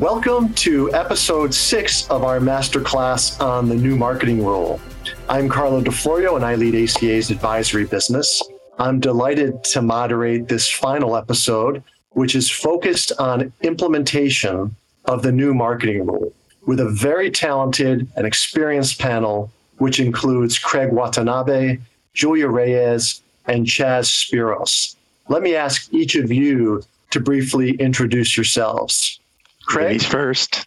welcome to episode six of our masterclass on the new marketing rule. I'm Carlo di Florio and I lead ACA's advisory business. I'm delighted to moderate this final episode, which is focused on implementation of the new marketing rule with a very talented and experienced panel, which includes Craig Watanabe, Julia Reyes, and Chas Spiros. Let me ask each of you to briefly introduce yourselves. Craig? Ladies first.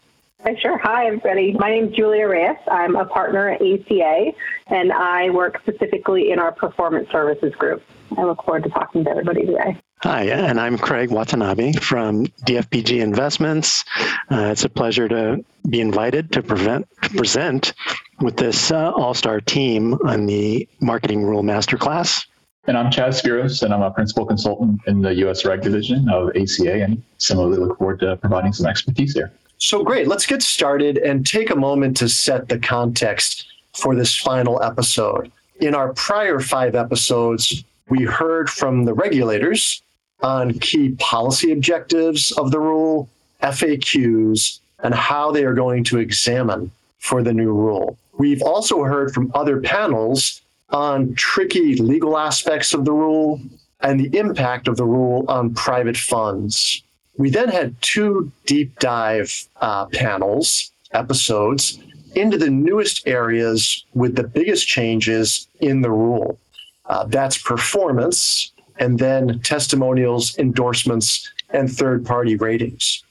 Sure. Hi, everybody. My name is Julia Reyes. I'm a partner at ACA, and I work specifically in our performance services group. I look forward to talking to everybody today. Hi, and I'm Craig Watanabe from DFPG Investments. Uh, it's a pleasure to be invited to, prevent, to present with this uh, all star team on the Marketing Rule Masterclass. And I'm Chas Spiros, and I'm a principal consultant in the US Reg division of ACA, and similarly look forward to providing some expertise there. So, great. Let's get started and take a moment to set the context for this final episode. In our prior five episodes, we heard from the regulators on key policy objectives of the rule, FAQs, and how they are going to examine for the new rule. We've also heard from other panels on tricky legal aspects of the rule and the impact of the rule on private funds. We then had two deep dive uh, panels, episodes, into the newest areas with the biggest changes in the rule. Uh, that's performance, and then testimonials, endorsements, and third party ratings.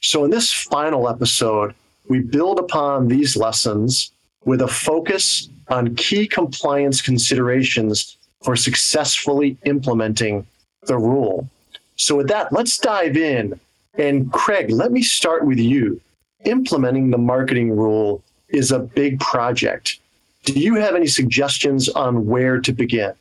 So, in this final episode, we build upon these lessons with a focus on key compliance considerations for successfully implementing the rule. So, with that, let's dive in. And, Craig, let me start with you. Implementing the marketing rule is a big project. Do you have any suggestions on where to begin?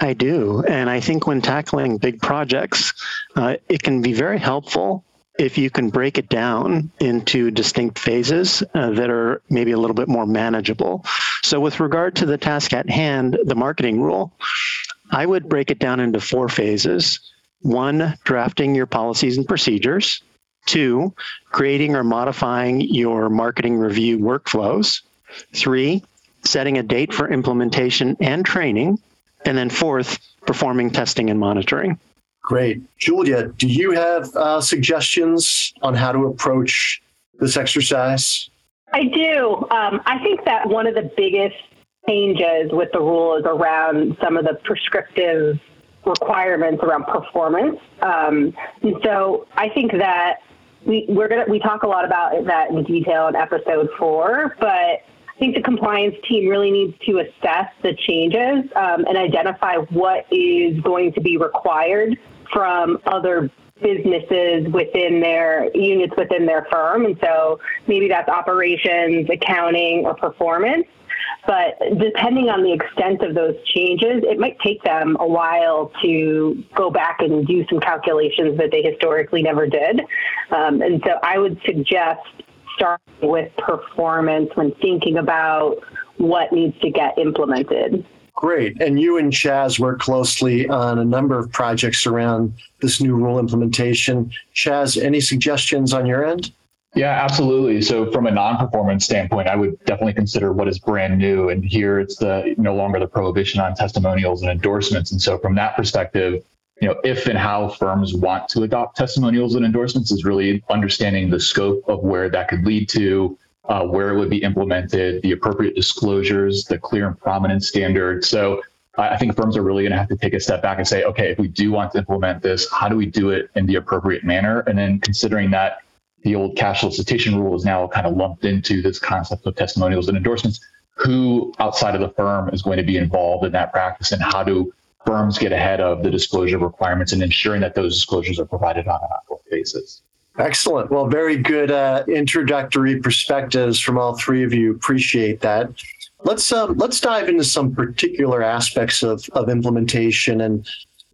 I do. And I think when tackling big projects, uh, it can be very helpful if you can break it down into distinct phases uh, that are maybe a little bit more manageable. So, with regard to the task at hand, the marketing rule, I would break it down into four phases. One, drafting your policies and procedures. Two, creating or modifying your marketing review workflows. Three, setting a date for implementation and training. And then fourth, performing testing and monitoring. Great. Julia, do you have uh, suggestions on how to approach this exercise? I do. Um, I think that one of the biggest changes with the rule is around some of the prescriptive requirements around performance. Um, and so I think that we, we're gonna we talk a lot about that in detail in episode four, but I think the compliance team really needs to assess the changes um, and identify what is going to be required from other businesses within their units within their firm. And so maybe that's operations, accounting, or performance. But depending on the extent of those changes, it might take them a while to go back and do some calculations that they historically never did. Um, and so I would suggest starting with performance when thinking about what needs to get implemented. Great. And you and Chas work closely on a number of projects around this new rule implementation. Chas, any suggestions on your end? Yeah, absolutely. So from a non-performance standpoint, I would definitely consider what is brand new. And here it's the no longer the prohibition on testimonials and endorsements. And so from that perspective, you know, if and how firms want to adopt testimonials and endorsements is really understanding the scope of where that could lead to, uh, where it would be implemented, the appropriate disclosures, the clear and prominent standard. So I think firms are really going to have to take a step back and say, okay, if we do want to implement this, how do we do it in the appropriate manner? And then considering that the old cash solicitation rule is now kind of lumped into this concept of testimonials and endorsements, who outside of the firm is going to be involved in that practice and how do firms get ahead of the disclosure requirements and ensuring that those disclosures are provided on an ongoing basis. Excellent. Well, very good uh, introductory perspectives from all three of you. Appreciate that. Let's um, let's dive into some particular aspects of, of implementation. And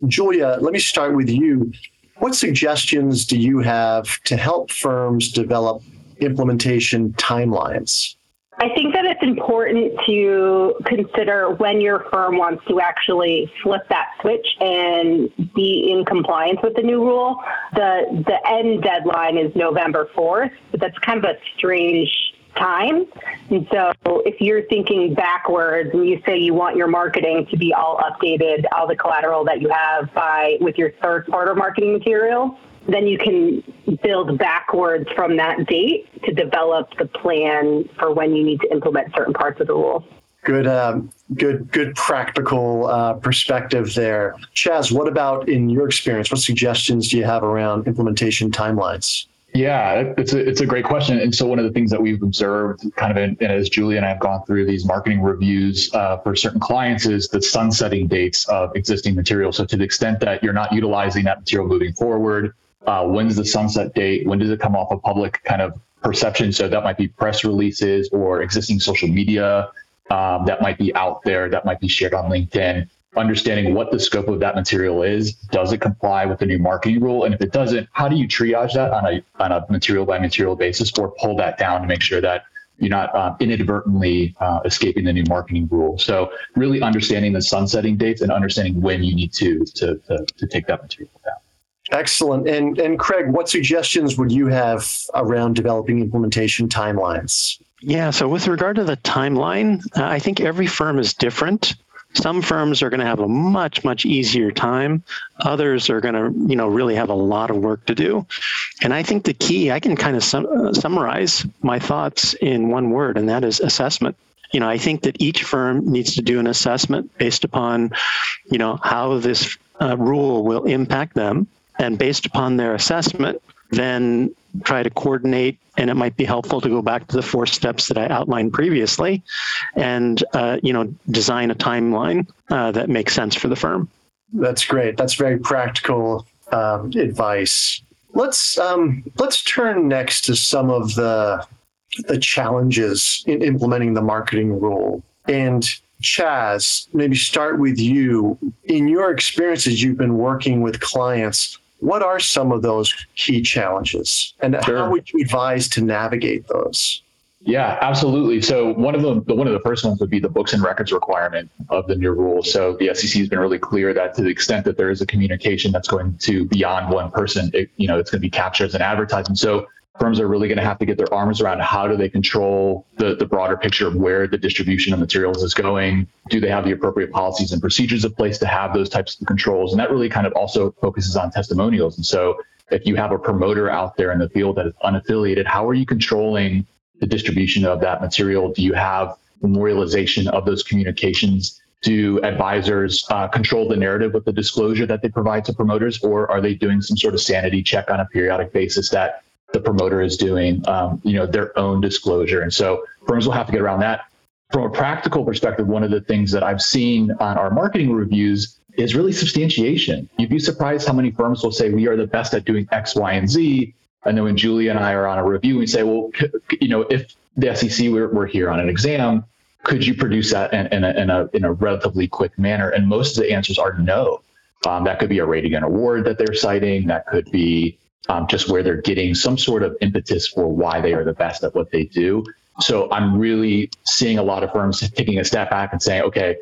Julia, let me start with you. What suggestions do you have to help firms develop implementation timelines? I think that it's important to consider when your firm wants to actually flip that switch and be in compliance with the new rule. The the end deadline is November 4th, but that's kind of a strange time. And so if you're thinking backwards and you say you want your marketing to be all updated, all the collateral that you have by with your third quarter marketing material, then you can build backwards from that date to develop the plan for when you need to implement certain parts of the rule. Good, um, good, good practical uh, perspective there. Chas, what about in your experience? What suggestions do you have around implementation timelines? Yeah, it's a, it's a great question. And so one of the things that we've observed kind of in, as Julie and I have gone through these marketing reviews uh, for certain clients is the sunsetting dates of existing material. So to the extent that you're not utilizing that material moving forward, uh, when's the sunset date? When does it come off of public kind of perception? So that might be press releases or existing social media um, that might be out there, that might be shared on LinkedIn. Understanding what the scope of that material is, does it comply with the new marketing rule? And if it doesn't, how do you triage that on a on a material by material basis, or pull that down to make sure that you're not uh, inadvertently uh, escaping the new marketing rule. So really understanding the sunsetting dates and understanding when you need to to to, to take that material down. Excellent. And and Craig, what suggestions would you have around developing implementation timelines? Yeah, so with regard to the timeline, uh, I think every firm is different. Some firms are going to have a much much easier time. Others are going to, you know, really have a lot of work to do. And I think the key, I can kind of sum, uh, summarize my thoughts in one word, and that is assessment you know i think that each firm needs to do an assessment based upon you know how this uh, rule will impact them and based upon their assessment, then try to coordinate. And it might be helpful to go back to the four steps that I outlined previously, and uh, you know design a timeline uh, that makes sense for the firm. That's great. That's very practical um, advice. Let's um, let's turn next to some of the the challenges in implementing the marketing rule. And Chas, maybe start with you. In your experiences, you've been working with clients what are some of those key challenges and sure. how would you advise to navigate those? Yeah, absolutely. So one of the one of the first ones would be the books and records requirement of the new rule. So the SEC has been really clear that to the extent that there is a communication that's going to beyond one person, it, you know, it's going to be captured as an advertisement. So firms are really going to have to get their arms around how do they control the, the broader picture of where the distribution of materials is going. Do they have the appropriate policies and procedures in place to have those types of controls? And that really kind of also focuses on testimonials. And so if you have a promoter out there in the field that is unaffiliated how are you controlling the distribution of that material? Do you have memorialization of those communications? Do advisors uh, control the narrative with the disclosure that they provide to promoters, or are they doing some sort of sanity check on a periodic basis that the promoter is doing, um, you know, their own disclosure. And so firms will have to get around that. From a practical perspective, one of the things that I've seen on our marketing reviews is really substantiation. You'd be surprised how many firms will say we are the best at doing X, Y, and Z. And then when Julie and I are on a review, we say, well, you know, if the SEC were, were here on an exam, could you produce that in, in, a, in, a, in a relatively quick manner? And most of the answers are no. Um, that could be a rating and award that they're citing. That could be um, just where they're getting some sort of impetus for why they are the best at what they do. So I'm really seeing a lot of firms taking a step back and saying, okay,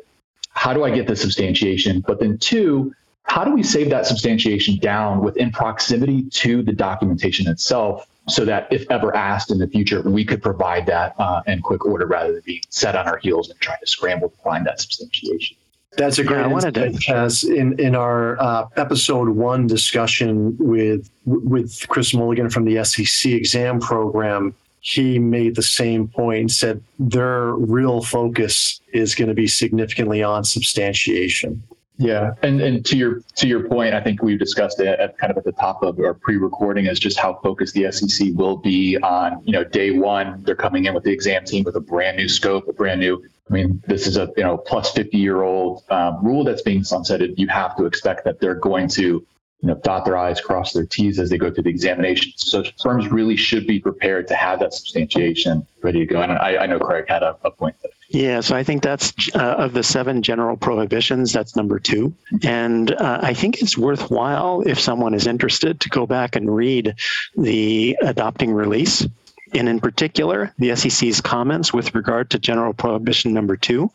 how do I get the substantiation? But then, two, how do we save that substantiation down within proximity to the documentation itself so that if ever asked in the future, we could provide that uh, in quick order rather than being set on our heels and trying to scramble to find that substantiation? That's a great yeah, I wanted to. As in in our uh, episode one discussion with with Chris Mulligan from the SEC exam program, he made the same point and said their real focus is going to be significantly on substantiation. Yeah, and and to your to your point, I think we've discussed it at kind of at the top of our pre-recording is just how focused the SEC will be on you know day one. They're coming in with the exam team with a brand new scope, a brand new I mean, this is a you know plus 50 year old um, rule that's being sunsetted. You have to expect that they're going to you know dot their i's, cross their t's as they go through the examination. So firms really should be prepared to have that substantiation ready to go. And I, I know Craig had a, a point. Yeah, so I think that's uh, of the seven general prohibitions, that's number two. And uh, I think it's worthwhile if someone is interested to go back and read the adopting release and in particular, the SEC's comments with regard to general prohibition number two.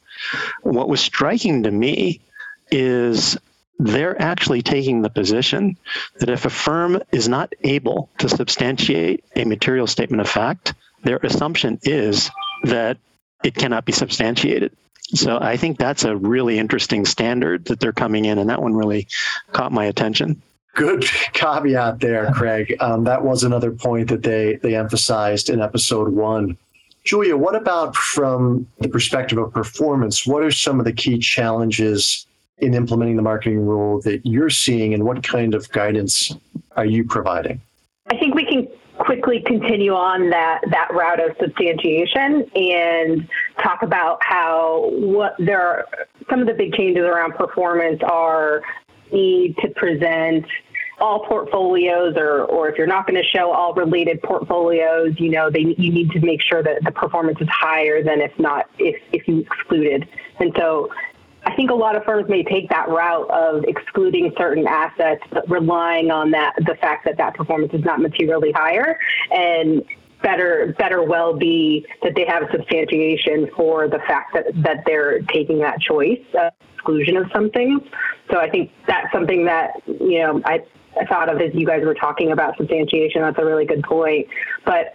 What was striking to me is they're actually taking the position that if a firm is not able to substantiate a material statement of fact, their assumption is that it cannot be substantiated. So I think that's a really interesting standard that they're coming in, and that one really caught my attention. Good caveat there, Craig. Um, that was another point that they they emphasized in episode one. Julia, what about from the perspective of performance? What are some of the key challenges in implementing the marketing rule that you're seeing, and what kind of guidance are you providing? I think we can quickly continue on that that route of substantiation and talk about how what there are some of the big changes around performance are need to present all portfolios or, or if you're not going to show all related portfolios, you know, they, you need to make sure that the performance is higher than if not, if, if you excluded. And so I think a lot of firms may take that route of excluding certain assets, but relying on that the fact that that performance is not materially higher, and better better well be that they have substantiation for the fact that that they're taking that choice of exclusion of some things. So I think that's something that you know I. I thought of as you guys were talking about substantiation. That's a really good point. But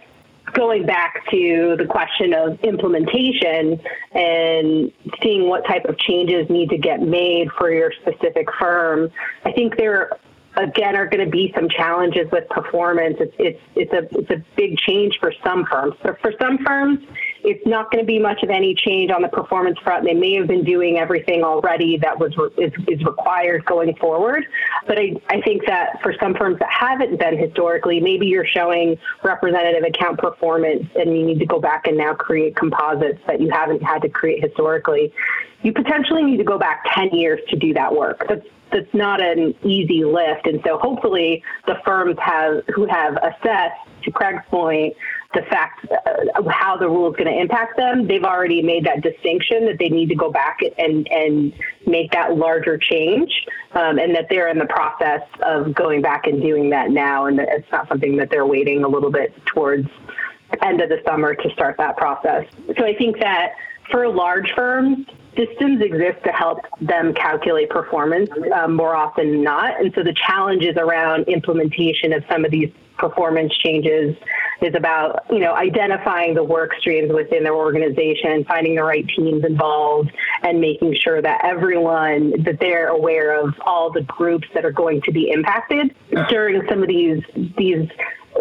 going back to the question of implementation and seeing what type of changes need to get made for your specific firm, I think there again are going to be some challenges with performance. It's it's it's a it's a big change for some firms. But for some firms, it's not going to be much of any change on the performance front. They may have been doing everything already that was is, is required going forward. But I, I think that for some firms that haven't been historically, maybe you're showing representative account performance and you need to go back and now create composites that you haven't had to create historically. You potentially need to go back 10 years to do that work. That's that's not an easy lift. And so hopefully the firms have who have assessed to Craig's point the fact uh, how the rule is going to impact them, they've already made that distinction that they need to go back and and make that larger change, um, and that they're in the process of going back and doing that now, and it's not something that they're waiting a little bit towards end of the summer to start that process. So I think that for large firms, systems exist to help them calculate performance um, more often than not. And so the challenges around implementation of some of these performance changes is about you know identifying the work streams within their organization finding the right teams involved and making sure that everyone that they're aware of all the groups that are going to be impacted during some of these these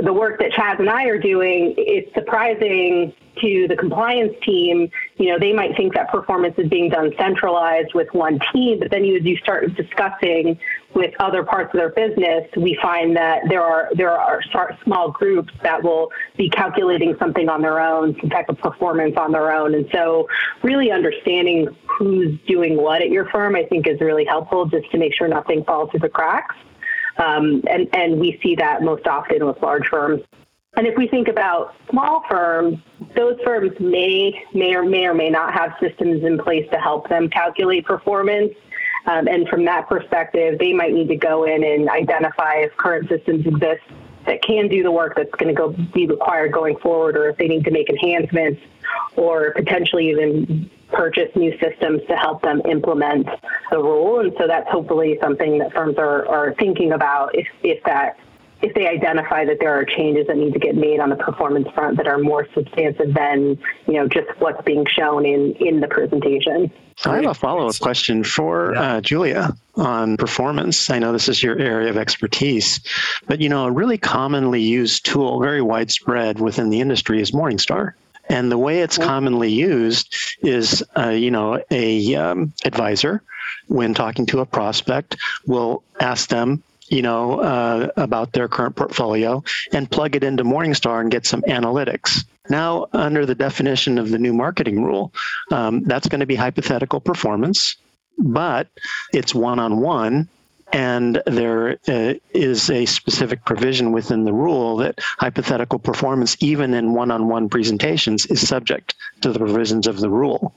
the work that Chas and I are doing, it's surprising to the compliance team, you know, they might think that performance is being done centralized with one team, but then you, you start discussing with other parts of their business, we find that there are there are small groups that will be calculating something on their own, some type of performance on their own, and so really understanding who's doing what at your firm, I think, is really helpful just to make sure nothing falls through the cracks. Um, and, and we see that most often with large firms. And if we think about small firms, those firms may, may or may or may not have systems in place to help them calculate performance. Um, and from that perspective, they might need to go in and identify if current systems exist that can do the work that's going to go be required going forward, or if they need to make enhancements, or potentially even purchase new systems to help them implement the rule. And so that's hopefully something that firms are, are thinking about if, if that if they identify that there are changes that need to get made on the performance front that are more substantive than you know just what's being shown in in the presentation. I have a follow-up question for yeah. uh, Julia on performance. I know this is your area of expertise, but you know a really commonly used tool, very widespread within the industry, is Morningstar. And the way it's commonly used is, uh, you know, a um, advisor, when talking to a prospect, will ask them, you know, uh, about their current portfolio and plug it into Morningstar and get some analytics. Now, under the definition of the new marketing rule, um, that's going to be hypothetical performance, but it's one on one and there uh, is a specific provision within the rule that hypothetical performance, even in one on one presentations, is subject to the provisions of the rule.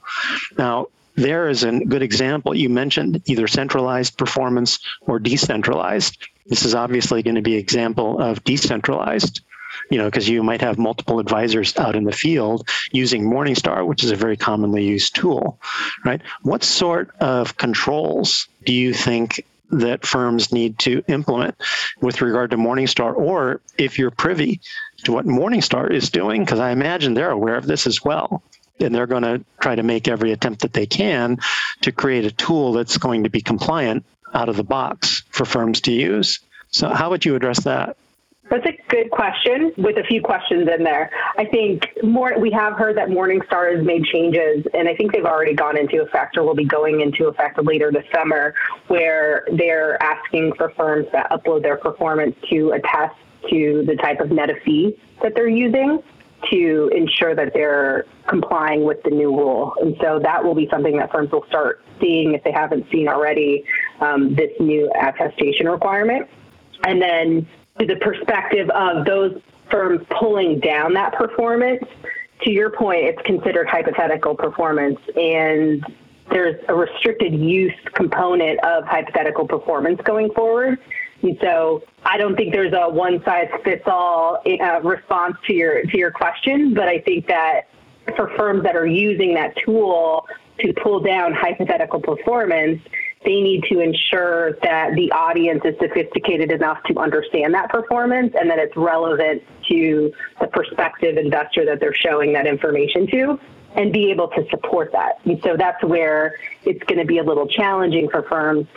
Now, there is a good example. You mentioned either centralized performance or decentralized. This is obviously going to be an example of decentralized you know, because you might have multiple advisors out in the field using Morningstar, which is a very commonly used tool, right? What sort of controls do you think that firms need to implement with regard to Morningstar, or if you're privy to what Morningstar is doing, because I imagine they're aware of this as well. And they're going to try to make every attempt that they can to create a tool that's going to be compliant out of the box for firms to use. So, how would you address that? That's a good question with a few questions in there. I think more we have heard that Morningstar has made changes, and I think they've already gone into effect or will be going into effect later this summer, where they're asking for firms that upload their performance to attest to the type of net of fee that they're using to ensure that they're complying with the new rule. And so that will be something that firms will start seeing if they haven't seen already um, this new attestation requirement. And then the perspective of those firms pulling down that performance, to your point, it's considered hypothetical performance. And there's a restricted use component of hypothetical performance going forward. And so I don't think there's a one size fits all uh, response to your to your question, but I think that for firms that are using that tool to pull down hypothetical performance, they need to ensure that the audience is sophisticated enough to understand that performance and that it's relevant to the prospective investor that they're showing that information to and be able to support that. And so that's where it's going to be a little challenging for firms.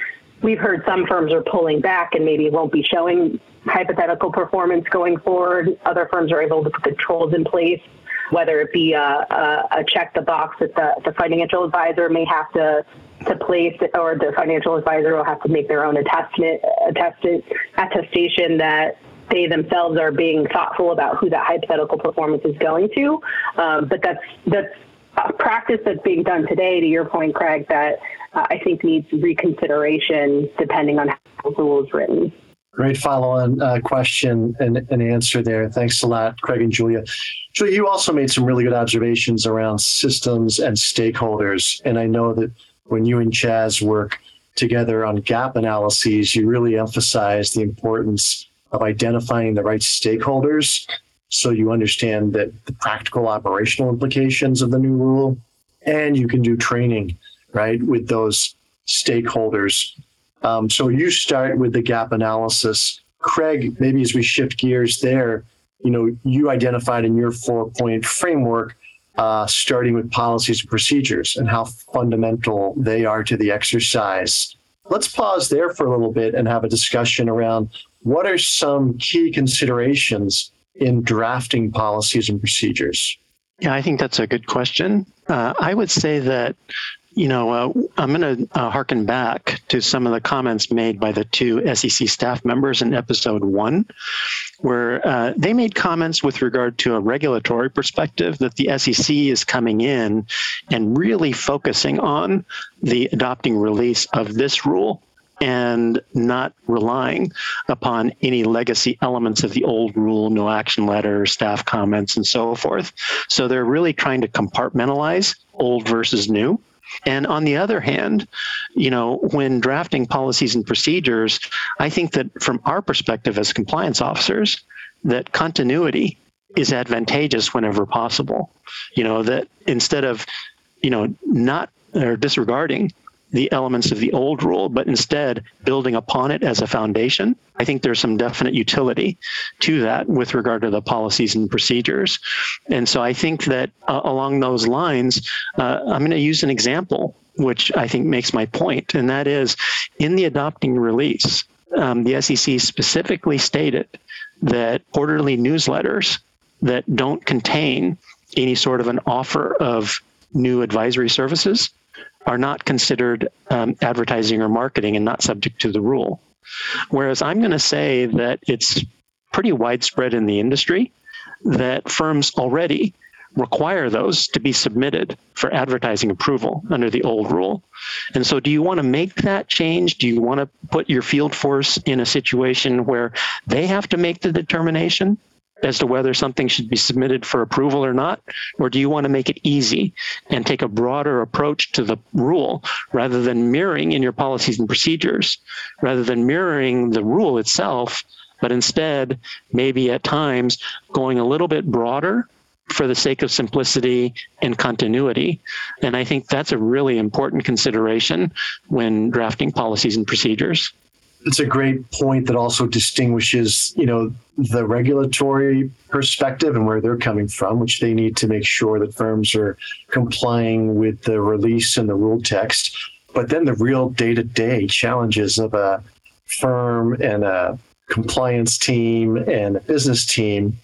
We've heard some firms are pulling back and maybe won't be showing hypothetical performance going forward. Other firms are able to put controls in place whether it be a, a, a check the box that the, the financial advisor may have to to place or the financial advisor will have to make their own attestment attested attestation that they themselves are being thoughtful about who that hypothetical performance is going to. Um, but that's that's a practice that's being done today. To your point, Craig, that uh, I think needs reconsideration depending on how the rule is written. Great follow-on uh, question and, and answer there. Thanks a lot, Craig and Julia. Julia, you also made some really good observations around systems and stakeholders. And I know that when you and Chas work together on gap analyses, you really emphasize the importance of identifying the right stakeholders so you understand that the practical operational implications of the new rule and you can do training right with those stakeholders um, so you start with the gap analysis. Craig, maybe as we shift gears there, you know, you identified in your four point framework, uh, starting with policies and procedures and how fundamental they are to the exercise. Let's pause there for a little bit and have a discussion around what are some key considerations in drafting policies and procedures? Yeah, I think that's a good question. Uh, I would say that you know, uh, I'm going to uh, harken back to some of the comments made by the two SEC staff members in episode one, where uh, they made comments with regard to a regulatory perspective that the SEC is coming in and really focusing on the adopting release of this rule and not relying upon any legacy elements of the old rule, no action letter, staff comments, and so forth. So they're really trying to compartmentalize old versus new and on the other hand, you know, when drafting policies and procedures, I think that from our perspective as compliance officers, that continuity is advantageous whenever possible. You know, that instead of, you know, not or disregarding the elements of the old rule, but instead building upon it as a foundation. I think there's some definite utility to that with regard to the policies and procedures. And so I think that uh, along those lines, uh, I'm going to use an example which I think makes my point, and that is in the adopting release, um, the SEC specifically stated that quarterly newsletters that don't contain any sort of an offer of new advisory services are not considered um, advertising or marketing and not subject to the rule. Whereas I'm going to say that it's pretty widespread in the industry that firms already require those to be submitted for advertising approval under the old rule. And so, do you want to make that change? Do you want to put your field force in a situation where they have to make the determination as to whether something should be submitted for approval or not? Or do you want to make it easy and take a broader approach to the rule rather than mirroring in your policies and procedures, rather than mirroring the rule itself? but instead, maybe at times going a little bit broader for the sake of simplicity and continuity. And I think that's a really important consideration when drafting policies and procedures. It's a great point that also distinguishes, you know, the regulatory perspective and where they're coming from, which they need to make sure that firms are complying with the release and the rule text. But then the real day-to-day challenges of a firm and a compliance team and a business team.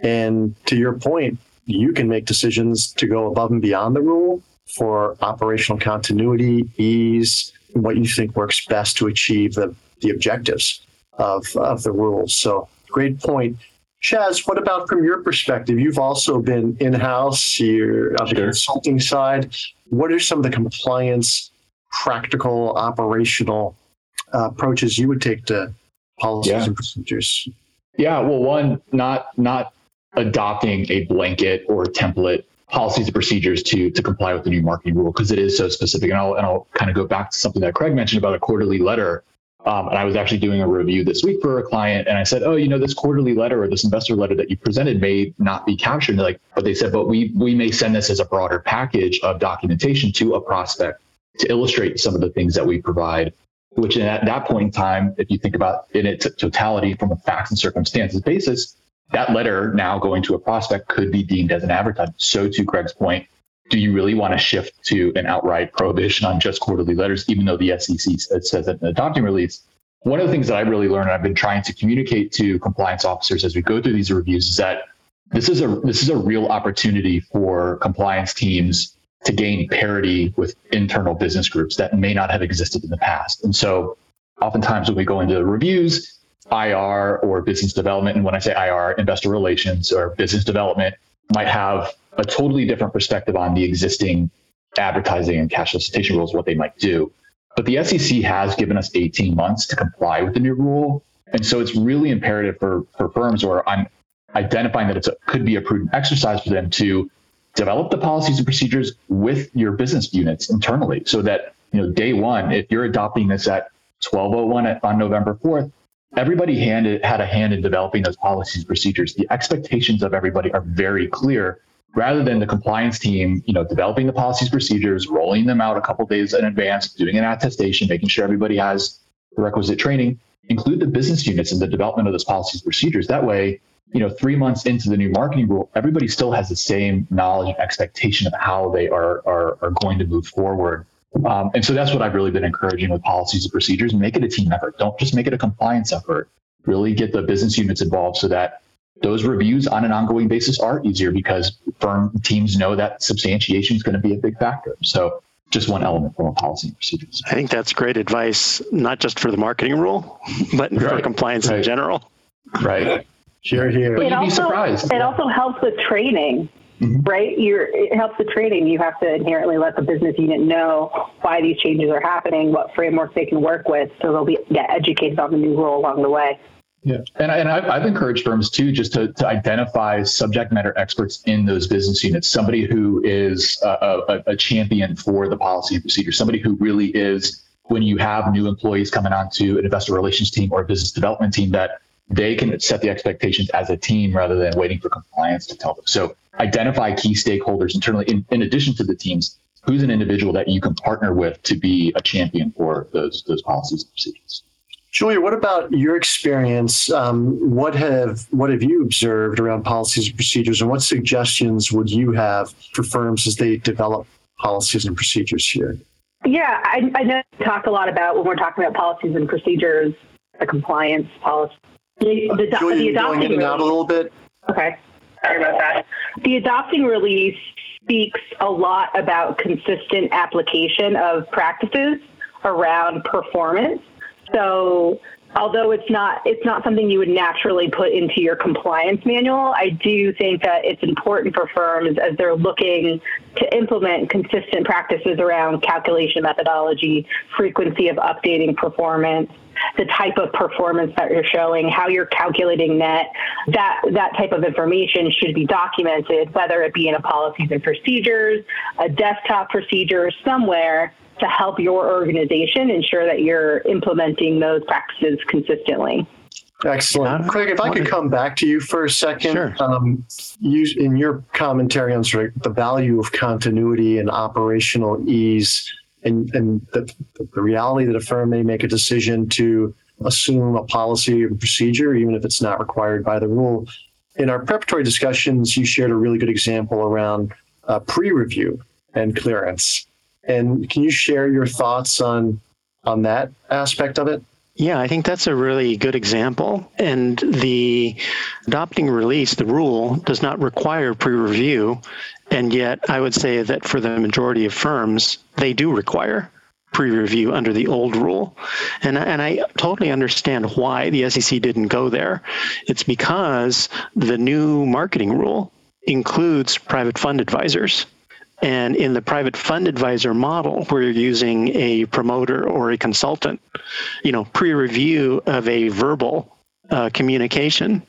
And to your point, you can make decisions to go above and beyond the rule for operational continuity, ease, what you think works best to achieve the, the objectives of, of the rules. So, great point. Chas, what about from your perspective? You've also been in house, you're on the sure. consulting side. What are some of the compliance, practical, operational uh, approaches you would take to policies yeah. and procedures? Yeah, well, one, not not adopting a blanket or template policies and procedures to to comply with the new marketing rule because it is so specific. And I'll and I'll kind of go back to something that Craig mentioned about a quarterly letter. Um, and I was actually doing a review this week for a client, and I said, "Oh, you know, this quarterly letter or this investor letter that you presented may not be captured." Like, but they said, "But we we may send this as a broader package of documentation to a prospect to illustrate some of the things that we provide." Which at that point in time, if you think about in its totality from a facts and circumstances basis, that letter now going to a prospect could be deemed as an advertisement. So, to Craig's point, do you really want to shift to an outright prohibition on just quarterly letters, even though the SEC says that in the adopting release? One of the things that I really learned, and I've been trying to communicate to compliance officers as we go through these reviews, is that this is a this is a real opportunity for compliance teams to gain parity with internal business groups that may not have existed in the past. And so, oftentimes when we go into reviews, IR or business development, and when I say IR, investor relations or business development, might have a totally different perspective on the existing advertising and cash solicitation rules, what they might do. But the SEC has given us 18 months to comply with the new rule. And so it's really imperative for, for firms or I'm identifying that it could be a prudent exercise for them to develop the policies and procedures with your business units internally so that, you know, day one, if you're adopting this at 1201 on November 4th, everybody had a hand in developing those policies procedures. The expectations of everybody are very clear rather than the compliance team, you know, developing the policies procedures, rolling them out a couple days in advance, doing an attestation, making sure everybody has the requisite training, include the business units in the development of those policies procedures. That way, you know, three months into the new marketing rule, everybody still has the same knowledge and expectation of how they are, are, are going to move forward um, and so that's what I've really been encouraging with policies and procedures. Make it a team effort. Don't just make it a compliance effort. Really get the business units involved so that those reviews on an ongoing basis are easier because firm teams know that substantiation is going to be a big factor. So just one element from a policy and procedures. I think that's great advice, not just for the marketing rule, but right. for compliance right. in general. Right. Sure, here. But it you'd also, be surprised. It also helps with training. Mm-hmm. Right? You're, it helps the training. You have to inherently let the business unit know why these changes are happening, what framework they can work with, so they'll be get educated on the new rule along the way. Yeah, and, and I've, I've encouraged firms too just to, to identify subject matter experts in those business units, somebody who is a, a, a champion for the policy and procedure, somebody who really is when you have new employees coming onto an investor relations team or a business development team that they can set the expectations as a team rather than waiting for compliance to tell them. So identify key stakeholders internally in, in addition to the teams who's an individual that you can partner with to be a champion for those those policies and procedures Julia, what about your experience? Um, what have what have you observed around policies and procedures, and what suggestions would you have for firms as they develop policies and procedures here? Yeah, I, I know we talk a lot about when we're talking about policies and procedures, the compliance policy. The, the, Julia, the adopting going in and out a little bit. Okay. Sorry about that. The adopting release speaks a lot about consistent application of practices around performance. So although it's not it's not something you would naturally put into your compliance manual, I do think that it's important for firms as they're looking to implement consistent practices around calculation methodology, frequency of updating performance, the type of performance that you're showing, how you're calculating net, that that type of information should be documented, whether it be in a policies and procedures, a desktop procedure, somewhere to help your organization ensure that you're implementing those practices consistently. Excellent. Yeah. Craig, if I could come back to you for a second. Sure. Um, you, in your commentary on sort of the value of continuity and operational ease, and, and the, the reality that a firm may make a decision to assume a policy or procedure, even if it's not required by the rule. In our preparatory discussions, you shared a really good example around uh, pre review and clearance. And can you share your thoughts on, on that aspect of it? Yeah, I think that's a really good example. And the adopting release, the rule, does not require pre review. And yet, I would say that for the majority of firms, they do require pre review under the old rule. And, and I totally understand why the SEC didn't go there. It's because the new marketing rule includes private fund advisors. And in the private fund advisor model, where you're using a promoter or a consultant, you know, pre-review of a verbal uh, communication,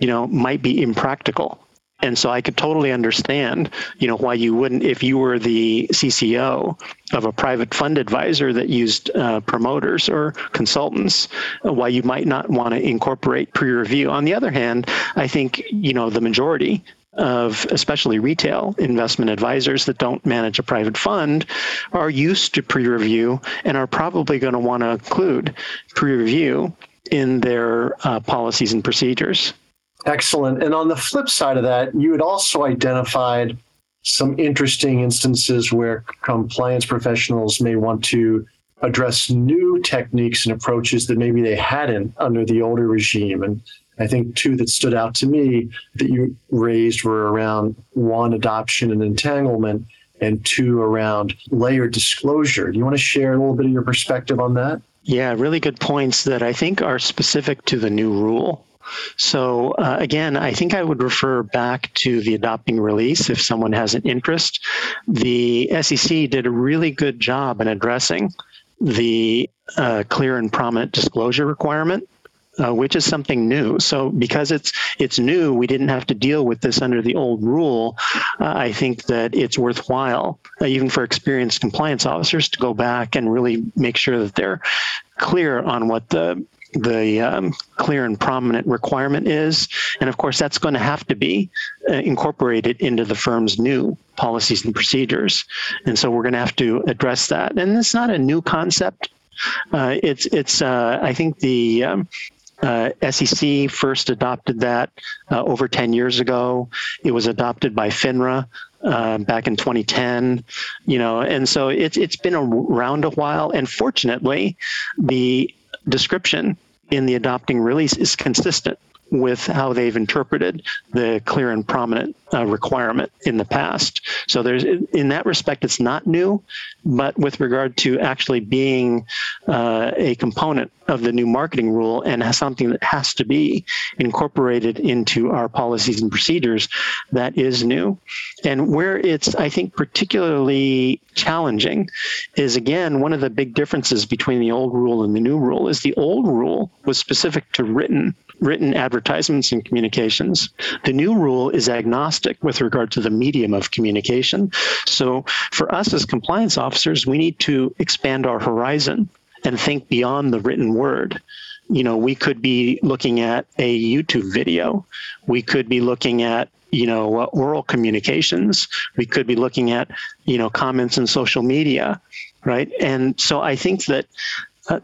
you know, might be impractical. And so I could totally understand, you know, why you wouldn't, if you were the CCO of a private fund advisor that used uh, promoters or consultants, why you might not want to incorporate pre-review. On the other hand, I think, you know, the majority of especially retail investment advisors that don't manage a private fund are used to pre review and are probably going to want to include pre review in their uh, policies and procedures. Excellent. And on the flip side of that, you had also identified some interesting instances where compliance professionals may want to address new techniques and approaches that maybe they hadn't under the older regime. And I think two that stood out to me that you raised were around one, adoption and entanglement, and two, around layered disclosure. Do you want to share a little bit of your perspective on that? Yeah, really good points that I think are specific to the new rule. So, uh, again, I think I would refer back to the adopting release if someone has an interest. The SEC did a really good job in addressing the uh, clear and prominent disclosure requirement uh, which is something new. So because it's it's new, we didn't have to deal with this under the old rule. Uh, I think that it's worthwhile, uh, even for experienced compliance officers, to go back and really make sure that they're clear on what the the um, clear and prominent requirement is. And of course, that's going to have to be uh, incorporated into the firm's new policies and procedures. And so we're going to have to address that. And it's not a new concept. Uh, it's it's uh, I think the um, uh, SEC first adopted that uh, over 10 years ago. It was adopted by FINRA uh, back in 2010. You know, and so it's it's been around a while. And fortunately, the description in the adopting release is consistent with how they've interpreted the clear and prominent uh, requirement in the past. So there's in that respect, it's not new, but with regard to actually being uh, a component of the new marketing rule and something that has to be incorporated into our policies and procedures, that is new. And where it's, I think, particularly challenging is again one of the big differences between the old rule and the new rule is the old rule was specific to written written advertisements and communications. The new rule is agnostic with regard to the medium of communication. So for us as compliance officers, we need to expand our horizon and think beyond the written word. You know, we could be looking at a YouTube video. We could be looking at you know uh, oral communications we could be looking at you know comments in social media right and so i think that uh,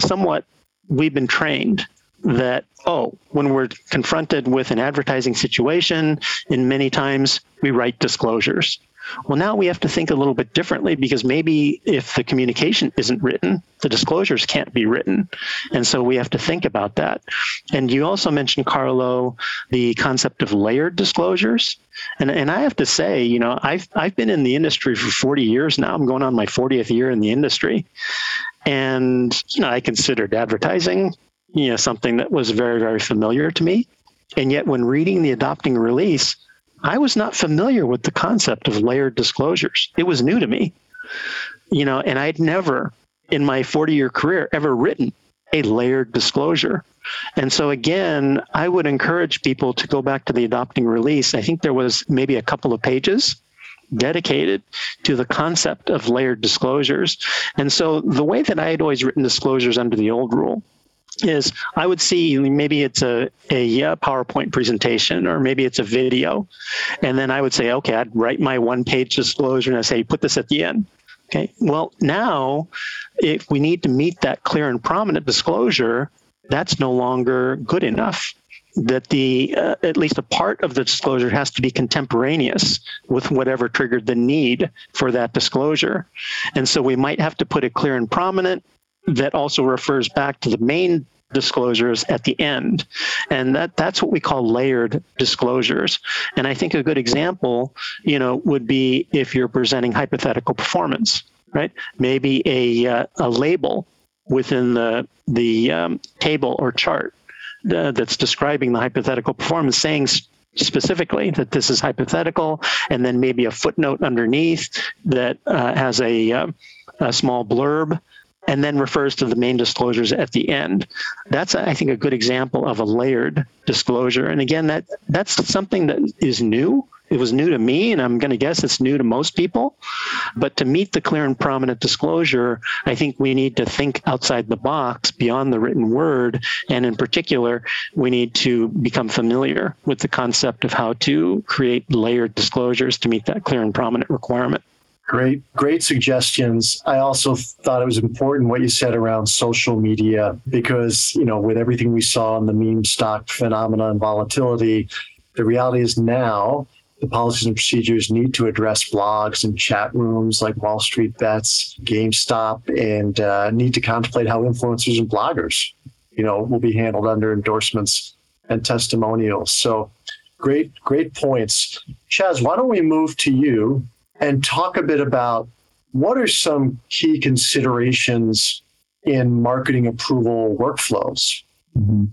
somewhat we've been trained that, oh, when we're confronted with an advertising situation, in many times we write disclosures. Well, now we have to think a little bit differently because maybe if the communication isn't written, the disclosures can't be written. And so we have to think about that. And you also mentioned, Carlo, the concept of layered disclosures. And, and I have to say, you know, I've, I've been in the industry for 40 years now. I'm going on my 40th year in the industry. And, you know, I considered advertising you know something that was very very familiar to me. And yet when reading the adopting release i was not familiar with the concept of layered disclosures. It was new to me you know and i'd never in my 40 year career ever written a layered disclosure. And so again i would encourage people to go back to the adopting release. I think there was maybe a couple of pages dedicated to the concept of layered disclosures. And so the way that i had always written disclosures under the old rule is I would see maybe it's a, a PowerPoint presentation or maybe it's a video. And then I would say, okay, I'd write my one page disclosure and I say, put this at the end. Okay. Well, now if we need to meet that clear and prominent disclosure, that's no longer good enough. That the uh, at least a part of the disclosure has to be contemporaneous with whatever triggered the need for that disclosure. And so we might have to put it clear and prominent that also refers back to the main disclosures at the end. And that that's what we call layered disclosures. And i think a good example you know would be if you're presenting hypothetical performance right? Maybe a uh, a label within the the um, table or chart uh, that's describing the hypothetical performance saying specifically that this is hypothetical and then maybe a footnote underneath that uh, has a, uh, a small blurb and then refers to the main disclosures at the end. That's, I think, a good example of a layered disclosure. And again, that that's something that is new. It was new to me, and I'm going to guess it's new to most people. But to meet the clear and prominent disclosure, I think we need to think outside the box beyond the written word. And in particular, we need to become familiar with the concept of how to create layered disclosures to meet that clear and prominent requirement. Great, great suggestions. I also thought it was important what you said around social media because, you know, with everything we saw in the meme stock phenomena and volatility, the reality is now the policies and procedures need to address blogs and chat rooms like Wall Street Bets, GameStop, and uh, need to contemplate how influencers and bloggers, you know, will be handled under endorsements and testimonials. So, great, great points. Chas, why don't we move to you and talk a bit about what are some key considerations in marketing approval workflows? Mm-hmm.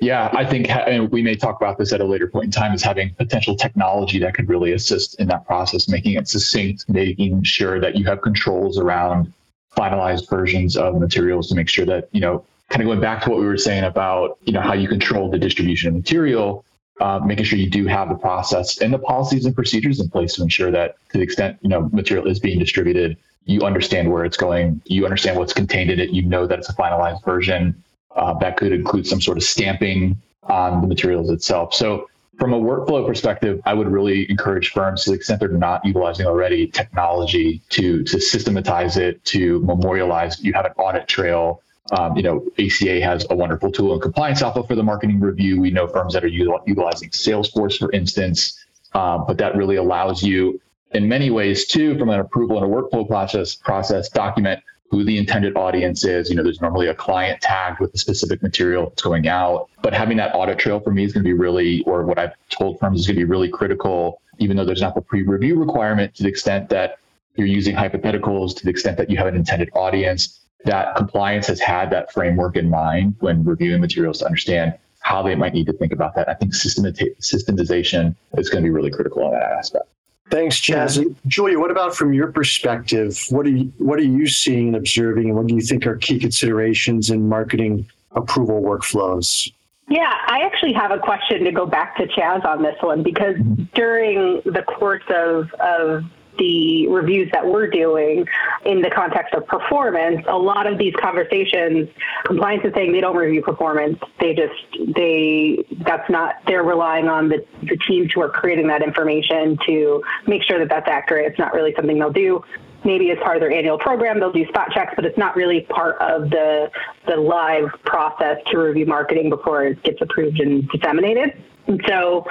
Yeah, I think and we may talk about this at a later point in time is having potential technology that could really assist in that process, making it succinct, making sure that you have controls around finalized versions of materials to make sure that, you know, kind of going back to what we were saying about, you know, how you control the distribution of material, uh, making sure you do have the process and the policies and procedures in place to ensure that to the extent you know material is being distributed you understand where it's going you understand what's contained in it you know that it's a finalized version uh, that could include some sort of stamping on the materials itself. So from a workflow perspective i would really encourage firms to the extent they're not utilizing already technology to to systematize it to memorialize you have an audit trail um, you know, ACA has a wonderful tool in ComplianceAlpha for the marketing review. We know firms that are utilizing Salesforce, for instance, uh, but that really allows you, in many ways, too, from an approval and a workflow process, process document who the intended audience is. You know, there's normally a client tagged with the specific material that's going out, but having that audit trail for me is going to be really, or what I've told firms is going to be really critical, even though there's not the pre-review requirement to the extent that you're using hypotheticals, to the extent that you have an intended audience that compliance has had that framework in mind when reviewing materials to understand how they might need to think about that. I think systematization is going to be really critical in that aspect. Thanks, Chas. Yeah. Julia, what about from your perspective? What are you what are you seeing and observing, and what do you think are key considerations in marketing approval workflows? Yeah, I actually have a question to go back to Chas on this one because mm-hmm. during the course of, of the reviews that we're doing in the context of performance, a lot of these conversations, compliance is saying they don't review performance. They just, they, that's not, they're relying on the, the teams who are creating that information to make sure that that's accurate. It's not really something they'll do maybe as part of their annual program they'll do spot checks but it's not really part of the the live process to review marketing before it gets approved and disseminated and so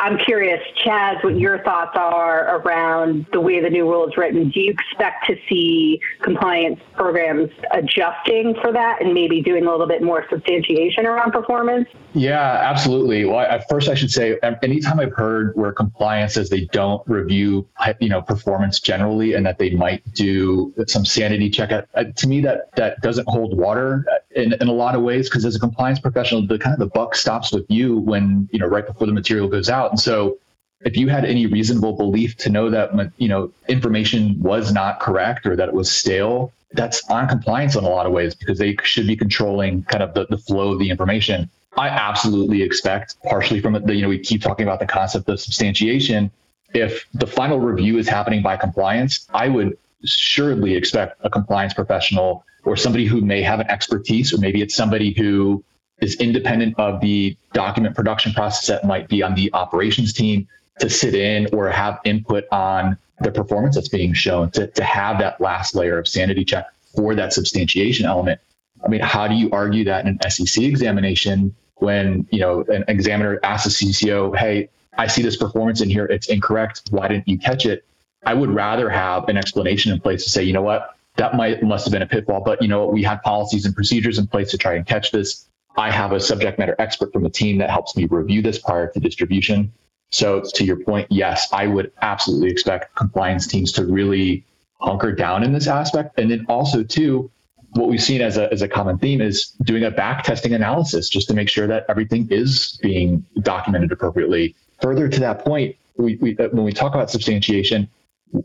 I'm curious, Chas, what your thoughts are around the way the new rule is written. Do you expect to see compliance programs adjusting for that and maybe doing a little bit more substantiation around performance? Yeah, absolutely. Well, I, first I should say, anytime I've heard where compliance says they don't review, uh, you know, performance generally, and that they might do some sanity check, to me that that doesn't hold water uh, in, in a lot of ways because as a compliance professional, the kind of the buck stops with you when you know right before the material goes out, and so if you had any reasonable belief to know that you know information was not correct or that it was stale, that's on compliance in a lot of ways because they should be controlling kind of the, the flow of the information. I absolutely expect, partially from the, you know, we keep talking about the concept of substantiation. If the final review is happening by compliance, I would assuredly expect a compliance professional or somebody who may have an expertise, or maybe it's somebody who is independent of the document production process that might be on the operations team to sit in or have input on the performance that's being shown, to, to have that last layer of sanity check for that substantiation element. I mean, how do you argue that in an SEC examination when you know an examiner asks a CCO, "Hey, I see this performance in here; it's incorrect. Why didn't you catch it?" I would rather have an explanation in place to say, you know what, that might must have been a pitfall, but you know what, we had policies and procedures in place to try and catch this. I have a subject matter expert from the team that helps me review this prior to distribution. So to your point, yes, I would absolutely expect compliance teams to really hunker down in this aspect. And then also too, what we've seen as a, as a common theme is doing a back testing analysis just to make sure that everything is being documented appropriately. Further to that point, we, we, uh, when we talk about substantiation,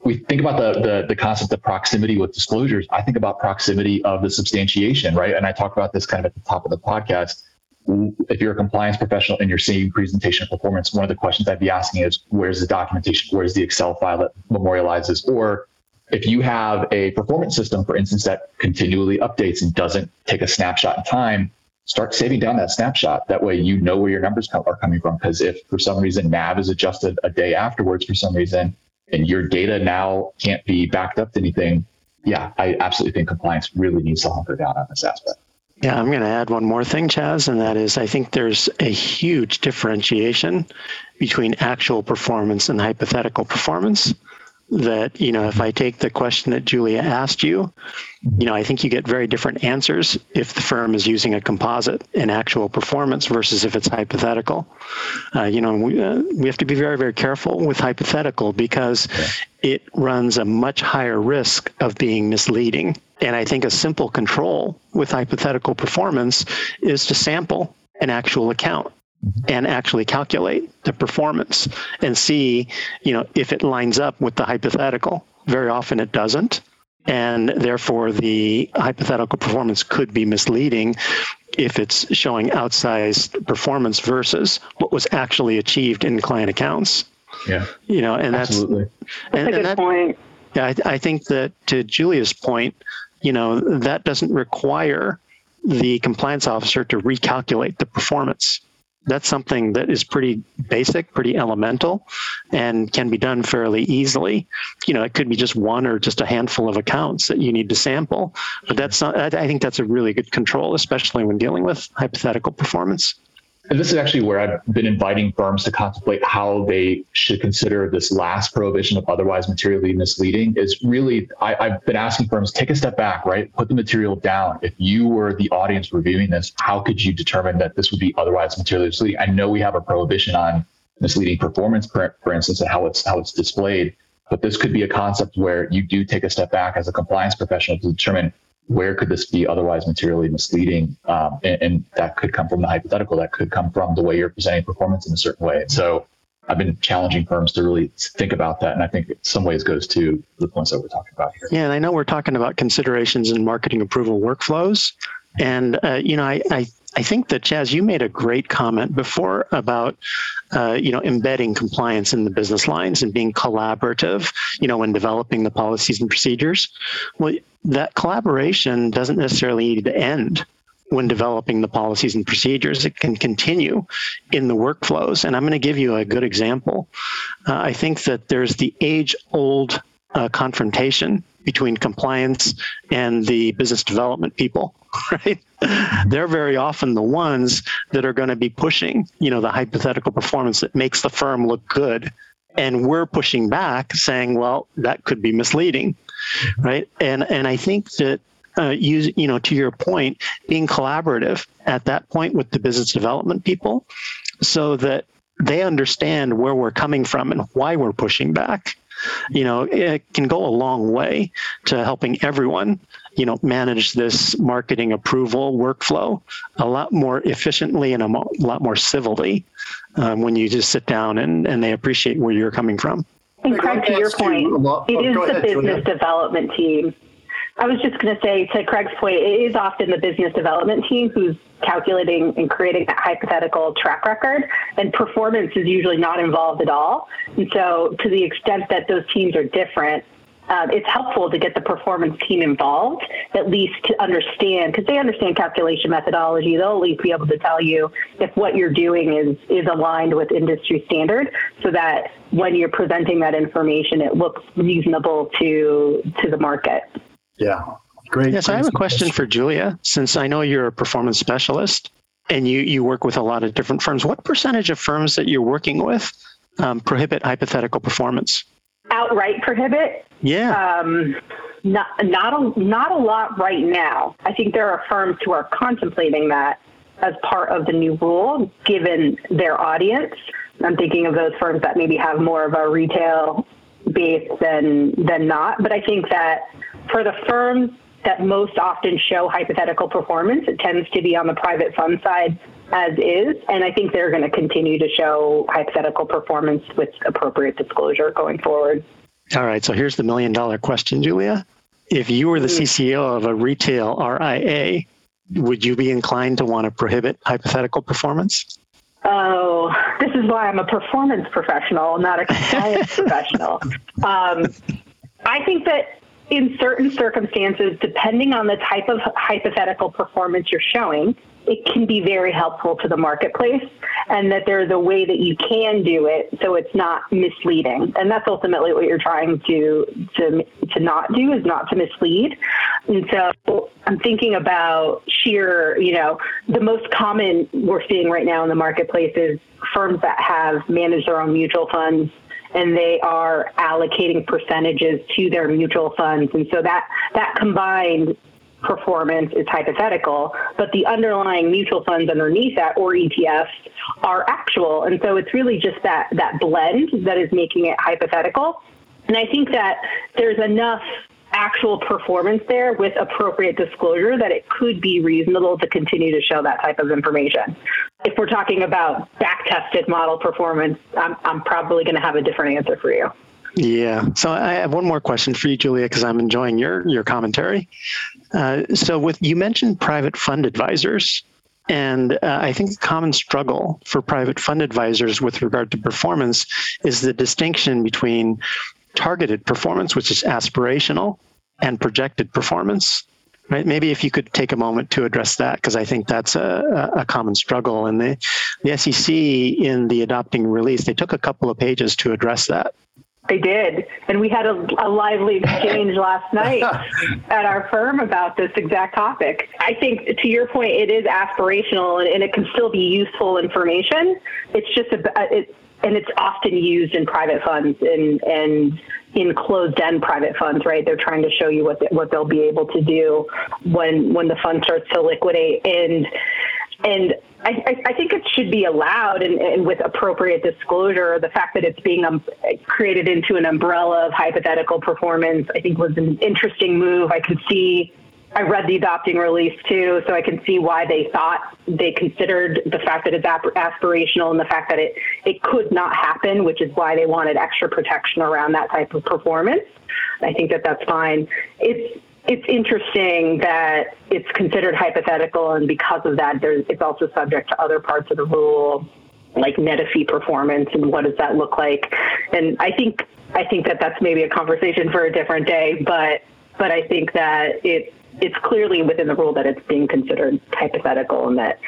we think about the, the, the concept of proximity with disclosures. I think about proximity of the substantiation, right? And I talk about this kind of at the top of the podcast. If you're a compliance professional and you're seeing presentation performance, one of the questions I'd be asking is, where's the documentation? Where's the Excel file that memorializes? Or if you have a performance system, for instance, that continually updates and doesn't take a snapshot in time, start saving down that snapshot. That way, you know where your numbers are coming from. Because if for some reason NAV is adjusted a day afterwards, for some reason, and your data now can't be backed up to anything, yeah, I absolutely think compliance really needs to hunker down on this aspect. Yeah, I'm going to add one more thing, Chas, and that is I think there's a huge differentiation between actual performance and hypothetical performance that you know if i take the question that julia asked you you know i think you get very different answers if the firm is using a composite in actual performance versus if it's hypothetical. Uh, you know we, uh, we have to be very very careful with hypothetical because yeah. it runs a much higher risk of being misleading. And i think a simple control with hypothetical performance is to sample an actual account and actually calculate the performance and see, you know, if it lines up with the hypothetical. Very often it doesn't. And therefore, the hypothetical performance could be misleading if it's showing outsized performance versus what was actually achieved in client accounts. Yeah. You know, and Absolutely. that's, and, that's a good that, point. Yeah, I, I think that to Julia's point, you know, that doesn't require the compliance officer to recalculate the performance that's something that is pretty basic, pretty elemental, and can be done fairly easily. You know, it could be just one or just a handful of accounts that you need to sample, but that's not, I think that's a really good control, especially when dealing with hypothetical performance. And this is actually where I've been inviting firms to contemplate how they should consider this last prohibition of otherwise materially misleading. Is really, I, I've been asking firms take a step back, right? Put the material down. If you were the audience reviewing this, how could you determine that this would be otherwise materially misleading? I know we have a prohibition on misleading performance, for, for instance, and how it's how it's displayed. But this could be a concept where you do take a step back as a compliance professional to determine where could this be otherwise materially misleading? Um, and, and, that could come from the hypothetical. That could come from the way you're presenting performance in a certain way. And so I've been challenging firms to really think about that. And I think in some ways goes to the points that we're talking about here. Yeah. And I know we're talking about considerations in marketing approval workflows. And, uh, you know, I, I I think that Chas, you made a great comment before about, uh, you know, embedding compliance in the business lines and being collaborative, you know, when developing the policies and procedures. Well, that collaboration doesn't necessarily need to end when developing the policies and procedures. It can continue in the workflows. And I'm going to give you a good example. Uh, I think that there's the age old uh, confrontation between compliance and the business development people, right? They're very often the ones that are going to be pushing, you know, the hypothetical performance that makes the firm look good. And we're pushing back saying, well, that could be misleading, right? And and I think that uh, use, you know, to your point, being collaborative at that point with the business development people so that they understand where we're coming from and why we're pushing back you know, it can go a long way to helping everyone, you know, manage this marketing approval workflow a lot more efficiently and a mo- lot more civilly um, when you just sit down and, and they appreciate where you're coming from. And Craig, to your point, it is the business development team I was just going to say, to Craig's point, it is often the business development team who's calculating and creating that hypothetical track record, and performance is usually not involved at all. And so, to the extent that those teams are different, uh, it's helpful to get the performance team involved, at least to understand, because they understand calculation methodology. They'll at least be able to tell you if what you're doing is is aligned with industry standard, so that when you're presenting that information, it looks reasonable to to the market. Yeah, great. Yes, I have a question for Julia. Since I know you're a performance specialist and you you work with a lot of different firms, what percentage of firms that you're working with um, prohibit hypothetical performance? outright prohibit. Yeah. Um, not not a not a lot right now. I think there are firms who are contemplating that as part of the new rule, given their audience. I'm thinking of those firms that maybe have more of a retail base than than not. But I think that for the firms that most often show hypothetical performance, it tends to be on the private fund side as is. And I think they're going to continue to show hypothetical performance with appropriate disclosure going forward. All right. So here's the million dollar question, Julia. If you were the mm-hmm. CCO of a retail RIA, would you be inclined to want to prohibit hypothetical performance? Oh, this is why I'm a performance professional, not a compliance professional. Um, I think that in certain circumstances, depending on the type of hypothetical performance you're showing, it can be very helpful to the marketplace and that there's a way that you can do it so it's not misleading. And that's ultimately what you're trying to to to not do is not to mislead. And so i'm thinking about sheer you know the most common we're seeing right now in the marketplace is firms that have managed their own mutual funds and they are allocating percentages to their mutual funds and so that that combined performance is hypothetical, but the underlying mutual funds underneath that or ETFs are actual. And so it's really just that that blend that is making it hypothetical. And I think that there's enough actual performance there with appropriate disclosure that it could be reasonable to continue to show that type of information. If we're talking about back tested model performance, I'm, I'm probably going to have a different answer for you. Yeah. So I have one more question for you, Julia, because I'm enjoying your your commentary. Uh, so with you mentioned private fund advisors, and uh, I think a common struggle for private fund advisors with regard to performance is the distinction between targeted performance, which is aspirational, and projected performance. Right? Maybe if you could take a moment to address that, because I think that's a, a common struggle. And the, the SEC in the adopting release, they took a couple of pages to address that. They did. And we had a, a lively exchange last night at our firm about this exact topic. I think, to your point, it is aspirational and, and it can still be useful information. It's just a, it, and it's often used in private funds and, and in closed-end private funds, right? They're trying to show you what they, what they'll be able to do when when the fund starts to liquidate, and and I, I, think it should be allowed and, and, with appropriate disclosure. The fact that it's being um, created into an umbrella of hypothetical performance, I think, was an interesting move. I can see, I read the adopting release too, so I can see why they thought they considered the fact that it's aspirational and the fact that it, it could not happen, which is why they wanted extra protection around that type of performance. I think that that's fine. It's it's interesting that it's considered hypothetical, and because of that, it's also subject to other parts of the rule, like net fee performance, and what does that look like? And I think I think that that's maybe a conversation for a different day, but but I think that it it's clearly within the rule that it's being considered hypothetical, and that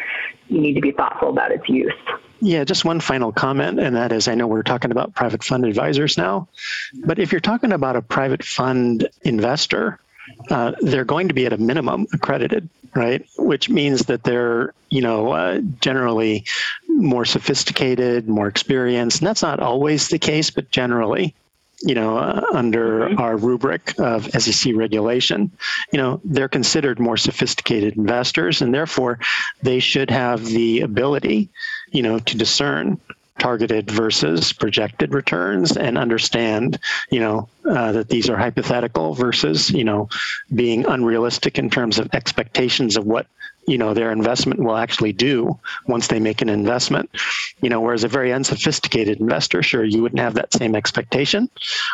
you need to be thoughtful about its use. Yeah, just one final comment, and that is I know we're talking about private fund advisors now, but if you're talking about a private fund investor, uh, they're going to be at a minimum accredited, right? Which means that they're, you know, uh, generally more sophisticated, more experienced. And that's not always the case, but generally, you know, uh, under mm-hmm. our rubric of SEC regulation, you know, they're considered more sophisticated investors, and therefore they should have the ability, you know, to discern targeted versus projected returns and understand you know uh, that these are hypothetical versus you know being unrealistic in terms of expectations of what you know their investment will actually do once they make an investment. You know whereas a very unsophisticated investor sure you wouldn't have that same expectation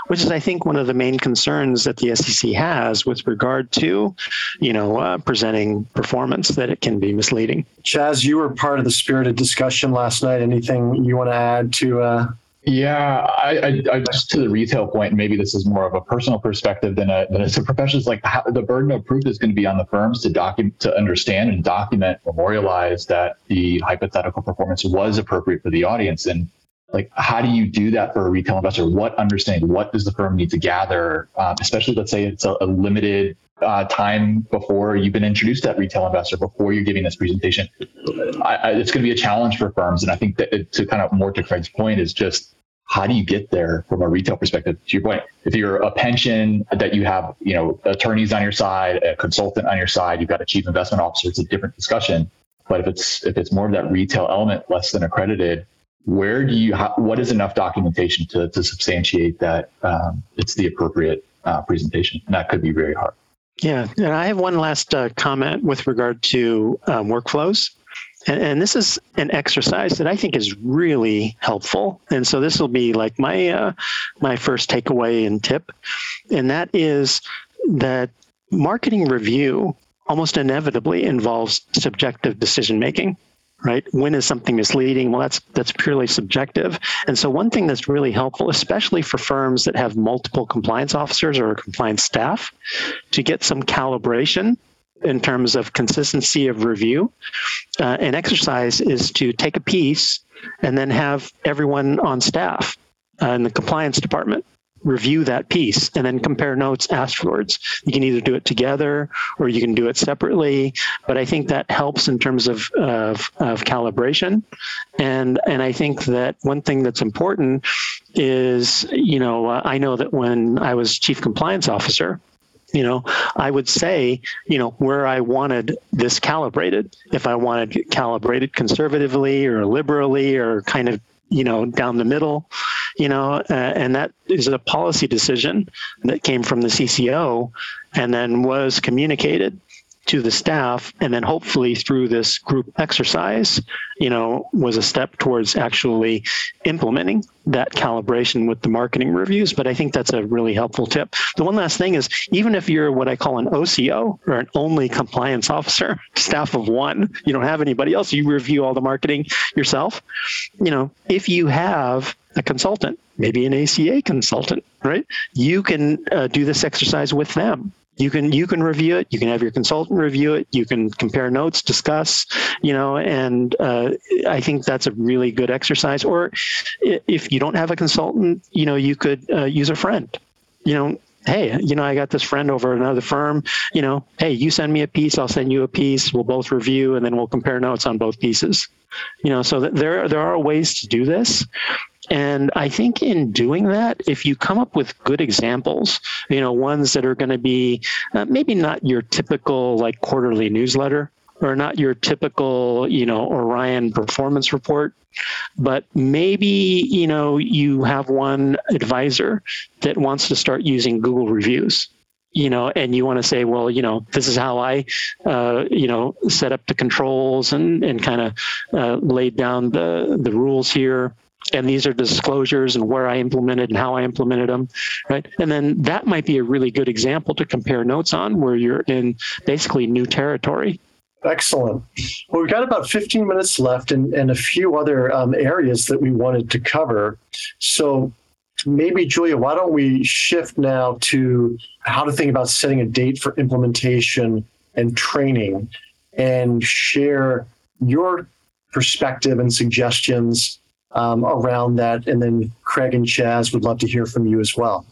which is i think one of the main concerns that the sec has with regard to you know uh, presenting performance that it can be misleading. Chas you were part of the spirited discussion last night. Anything you want to add to uh, Yeah, I, I, I, just to the retail point, maybe this is more of a personal perspective than a than as a professional. It's like how, the burden of proof is going to be on the firms to document, to understand and document, memorialize that the hypothetical performance was appropriate for the audience. And like, how do you do that for a retail investor? What understanding? What does the firm need to gather? Um, especially, let's say it's a, a limited uh, time before you've been introduced to that retail investor, before you're giving this presentation. I, I, it's going to be a challenge for firms. And I think that it, to kind of more to Craig's point is just how do you get there from a retail perspective? To your point, if you're a pension that you have, you know, attorneys on your side, a consultant on your side, you've got a chief investment officer, it's a different discussion. But if it's if it's more of that retail element, less than accredited, where do you how, what is enough documentation to to substantiate that um, it's the appropriate uh, presentation? And that could be very hard. Yeah, and I have one last uh, comment with regard to um, workflows. And, and, this is an exercise that I think is really helpful. And so this will be like my uh, my first takeaway and tip, and that is that marketing review almost inevitably involves subjective decision making right? When is something misleading? Well, that's that's purely subjective. And so one thing that's really helpful, especially for firms that have multiple compliance officers or compliance staff, to get some calibration in terms of consistency of review. Uh, an exercise is to take a piece and then have everyone on staff uh, in the compliance department review that piece and then compare notes afterwards. You can either do it together or you can do it separately, but I think that helps in terms of, of, of calibration. And, and I think that one thing that's important is, you know, uh, I know that when I was chief compliance officer, you know, I would say, you know, where I wanted this calibrated. If I wanted calibrated conservatively or liberally or kind of, you know, down the middle, you know, uh, and that is a policy decision that came from the CCO and then was communicated to the staff and then hopefully through this group exercise you know was a step towards actually implementing that calibration with the marketing reviews but i think that's a really helpful tip the one last thing is even if you're what i call an oco or an only compliance officer staff of one you don't have anybody else you review all the marketing yourself you know if you have a consultant, maybe an ACA consultant, right? You can uh, do this exercise with them. You can you can review it. You can have your consultant review it. You can compare notes, discuss, you know, and uh, I think that's a really good exercise. Or if you don't have a consultant, you know, you could uh, use a friend. You know, hey, you know, I got this friend over at another firm, you know, hey, you send me a piece, I'll send you a piece, we'll both review and then we'll compare notes on both pieces. You know, so there there are ways to do this. And I think in doing that, if you come up with good examples, you know, ones that are going to be uh, maybe not your typical like quarterly newsletter or not your typical, you know, Orion performance report, but maybe, you know, you have one advisor that wants to start using Google reviews you know, and you want to say, well, you know, this is how I, uh, you know, set up the controls and and kind of uh, laid down the the rules here and these are disclosures and where I implemented and how I implemented them, right? And then that might be a really good example to compare notes on where you're in basically new territory. Excellent. Well, we've got about 15 minutes left and, and a few other um, areas that we wanted to cover. So maybe, Julia, why don't we shift now to how to think about setting a date for implementation and training and share your perspective and suggestions um, around that. And then Craig and Chas would love to hear from you as well.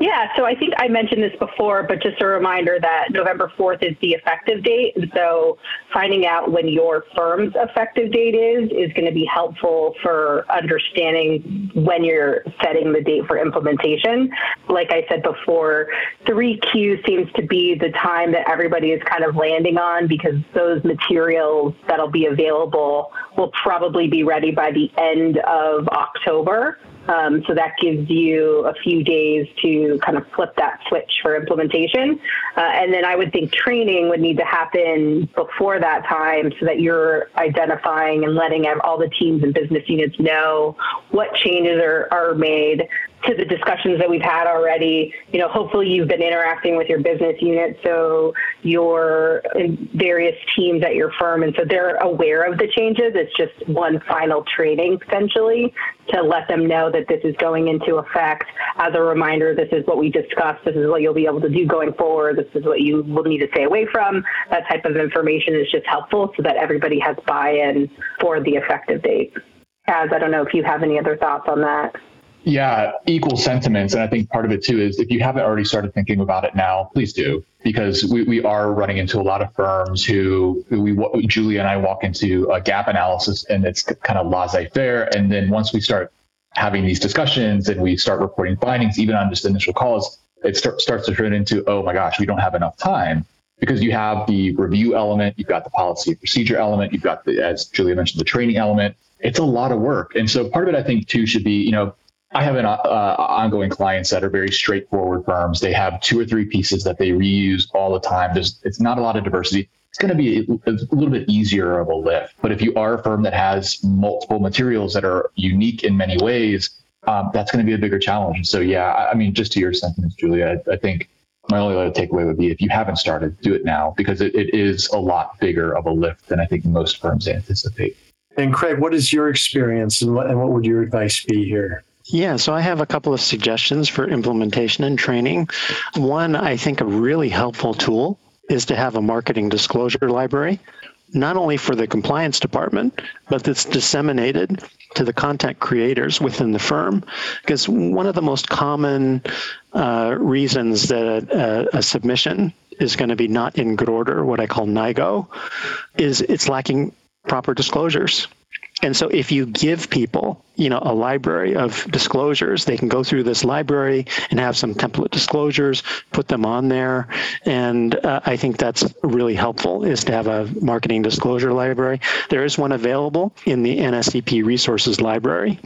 Yeah, so I think I mentioned this before, but just a reminder that November 4th is the effective date. And so finding out when your firm's effective date is is going to be helpful for understanding when you're setting the date for implementation. Like I said before, 3Q seems to be the time that everybody is kind of landing on because those materials that'll be available will probably be ready by the end of October. Um, so that gives you a few days to kind of flip that switch for implementation. Uh, and then I would think training would need to happen before that time so that you're identifying and letting all the teams and business units know what changes are, are made to the discussions that we've had already, you know, hopefully you've been interacting with your business unit, so your various teams at your firm, and so they're aware of the changes. It's just one final training essentially to let them know that this is going into effect. As a reminder, this is what we discussed. This is what you'll be able to do going forward. This is what you will need to stay away from. That type of information is just helpful so that everybody has buy-in for the effective date. As I don't know if you have any other thoughts on that. Yeah, equal sentiments. And I think part of it too is if you haven't already started thinking about it now, please do, because we, we are running into a lot of firms who, we, Julia and I walk into a gap analysis and it's kind of laissez faire. And then once we start having these discussions and we start reporting findings, even on just initial calls, it start, starts to turn into, oh my gosh, we don't have enough time because you have the review element, you've got the policy and procedure element, you've got the, as Julia mentioned, the training element. It's a lot of work. And so part of it, I think, too, should be, you know, I have an uh, ongoing clients that are very straightforward firms. They have two or three pieces that they reuse all the time. There's it's not a lot of diversity. It's going to be a, a little bit easier of a lift. But if you are a firm that has multiple materials that are unique in many ways, um, that's going to be a bigger challenge. So yeah, I, I mean, just to your sentiments, Julia, I, I, think my only other takeaway would be if you haven't started, do it now because it, it is a lot bigger of a lift than I think most firms anticipate. And Craig, what is your experience and what, and what would your advice be here? Yeah, so I have a couple of suggestions for implementation and training. One, I think a really helpful tool is to have a marketing disclosure library, not only for the compliance department, but that's disseminated to the content creators within the firm. Because one of the most common uh, reasons that a, a submission is going to be not in good order, what I call NIGO, is it's lacking proper disclosures. And so if you give people, you know, a library of disclosures, they can go through this library and have some template disclosures, put them on there. And uh, I think that's really helpful is to have a marketing disclosure library. There is one available in the NSCP resources library.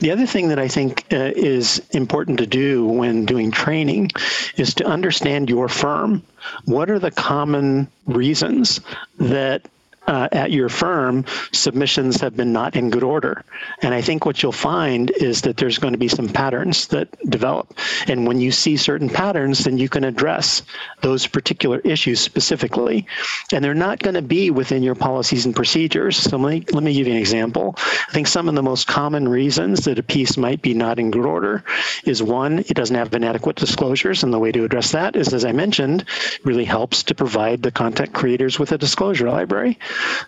The other thing that I think uh, is important to do when doing training is to understand your firm. What are the common reasons that uh, at your firm, submissions have been not in good order. And I think what you'll find is that there's going to be some patterns that develop. And when you see certain patterns, then you can address those particular issues specifically. And they're not going to be within your policies and procedures. So let me, let me give you an example. I think some of the most common reasons that a piece might be not in good order is one, it doesn't have inadequate disclosures. And the way to address that is, as I mentioned, really helps to provide the content creators with a disclosure library.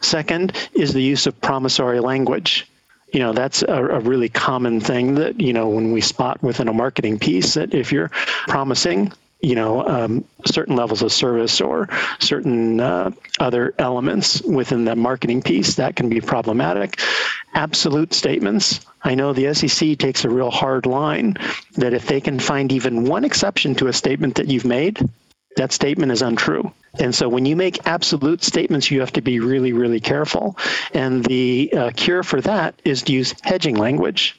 Second is the use of promissory language. You know, that's a, a, really common thing that, you know, when we spot within a marketing piece that if you're promising, you know, um, certain levels of service or certain uh, other elements within that marketing piece, that can be problematic. Absolute statements. I know the SEC takes a real hard line that if they can find even one exception to a statement that you've made, that statement is untrue. And so when you make absolute statements, you have to be really, really careful. And the uh, cure for that is to use hedging language.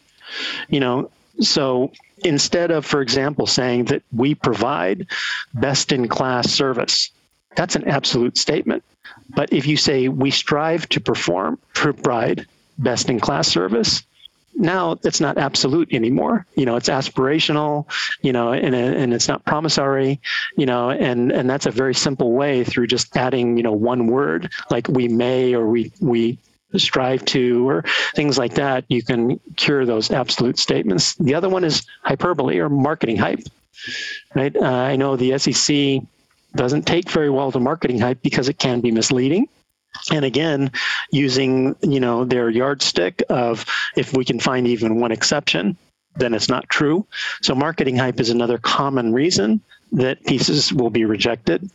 You know, so instead of, for example, saying that we provide best in class service, that's an absolute statement. But if you say we strive to perform, provide best in class service, now it's not absolute anymore. You know, it's aspirational, you know, and, and it's not promissory, you know, and, and that's a very simple way through just adding, you know, one word like we may or we, we strive to or things like that. You can cure those absolute statements. The other one is hyperbole or marketing hype, right? Uh, I know the SEC doesn't take very well to marketing hype because it can be misleading and again using you know their yardstick of if we can find even one exception then it's not true. So marketing hype is another common reason that pieces will be rejected.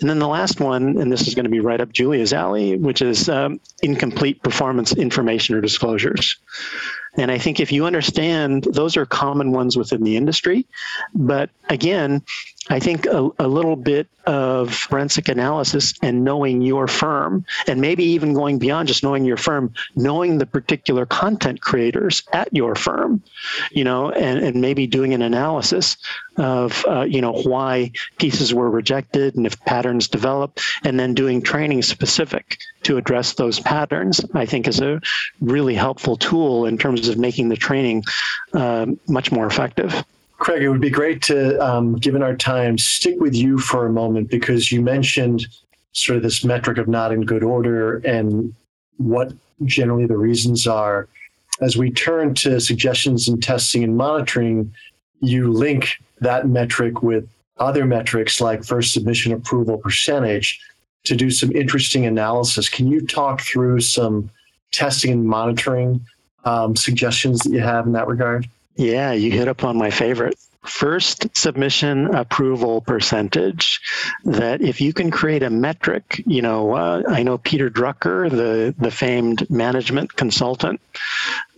And then the last one and this is going to be right up julia's alley which is um, incomplete performance information or disclosures. And I think if you understand, those are common ones within the industry. But again, I think a, a, little bit of forensic analysis and knowing your firm, and maybe even going beyond just knowing your firm, knowing the particular content creators at your firm, you know, and, and maybe doing an analysis of, uh, you know, why pieces were rejected and if patterns develop, and then doing training specific to address those patterns, I think is a really helpful tool in terms of making the training uh, much more effective. Craig, it would be great to, um, given our time, stick with you for a moment because you mentioned sort of this metric of not in good order and what generally the reasons are. As we turn to suggestions and testing and monitoring, you link that metric with other metrics like first submission approval percentage to do some interesting analysis. Can you talk through some testing and monitoring um, suggestions that you have in that regard? Yeah, you hit upon my favorite. First submission approval percentage. That if you can create a metric, you know, uh, I know Peter Drucker, the, the famed management consultant,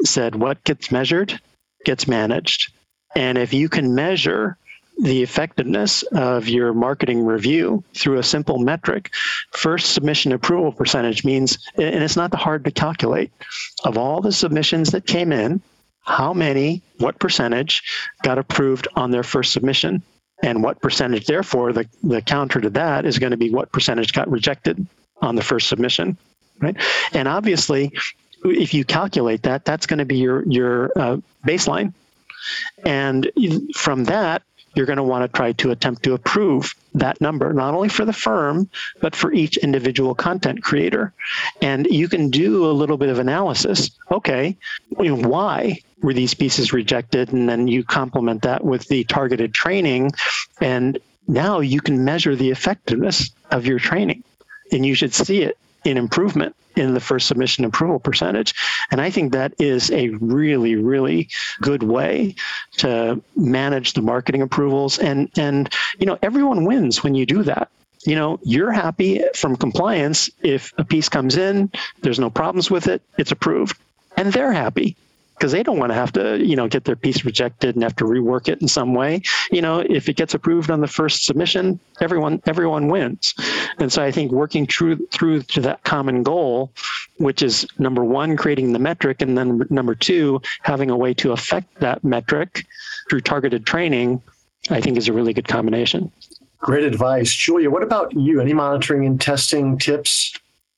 said what gets measured gets managed. And if you can measure the effectiveness of your marketing review through a simple metric. First submission approval percentage means, and it's not hard to calculate, of all the submissions that came in, how many, what percentage got approved on their first submission, and what percentage, therefore, the, the counter to that is going to be what percentage got rejected on the first submission, right? And obviously, if you calculate that, that's going to be your, your uh, baseline. And from that, you're going to want to try to attempt to approve that number, not only for the firm, but for each individual content creator. And you can do a little bit of analysis. Okay, why were these pieces rejected? And then you complement that with the targeted training. And now you can measure the effectiveness of your training. And you should see it in improvement in the first submission approval percentage. And I think that is a really, really good way to manage the marketing approvals. And, and, you know, everyone wins when you do that. You know, you're happy from compliance if a piece comes in, there's no problems with it, it's approved, and they're happy because they don't want to have to, you know, get their piece rejected and have to rework it in some way. You know, if it gets approved on the first submission, everyone everyone wins. And so I think working through through to that common goal, which is number one, creating the metric, and then number two, having a way to affect that metric through targeted training, I think is a really good combination. Great advice. Julia, what about you? Any monitoring and testing tips?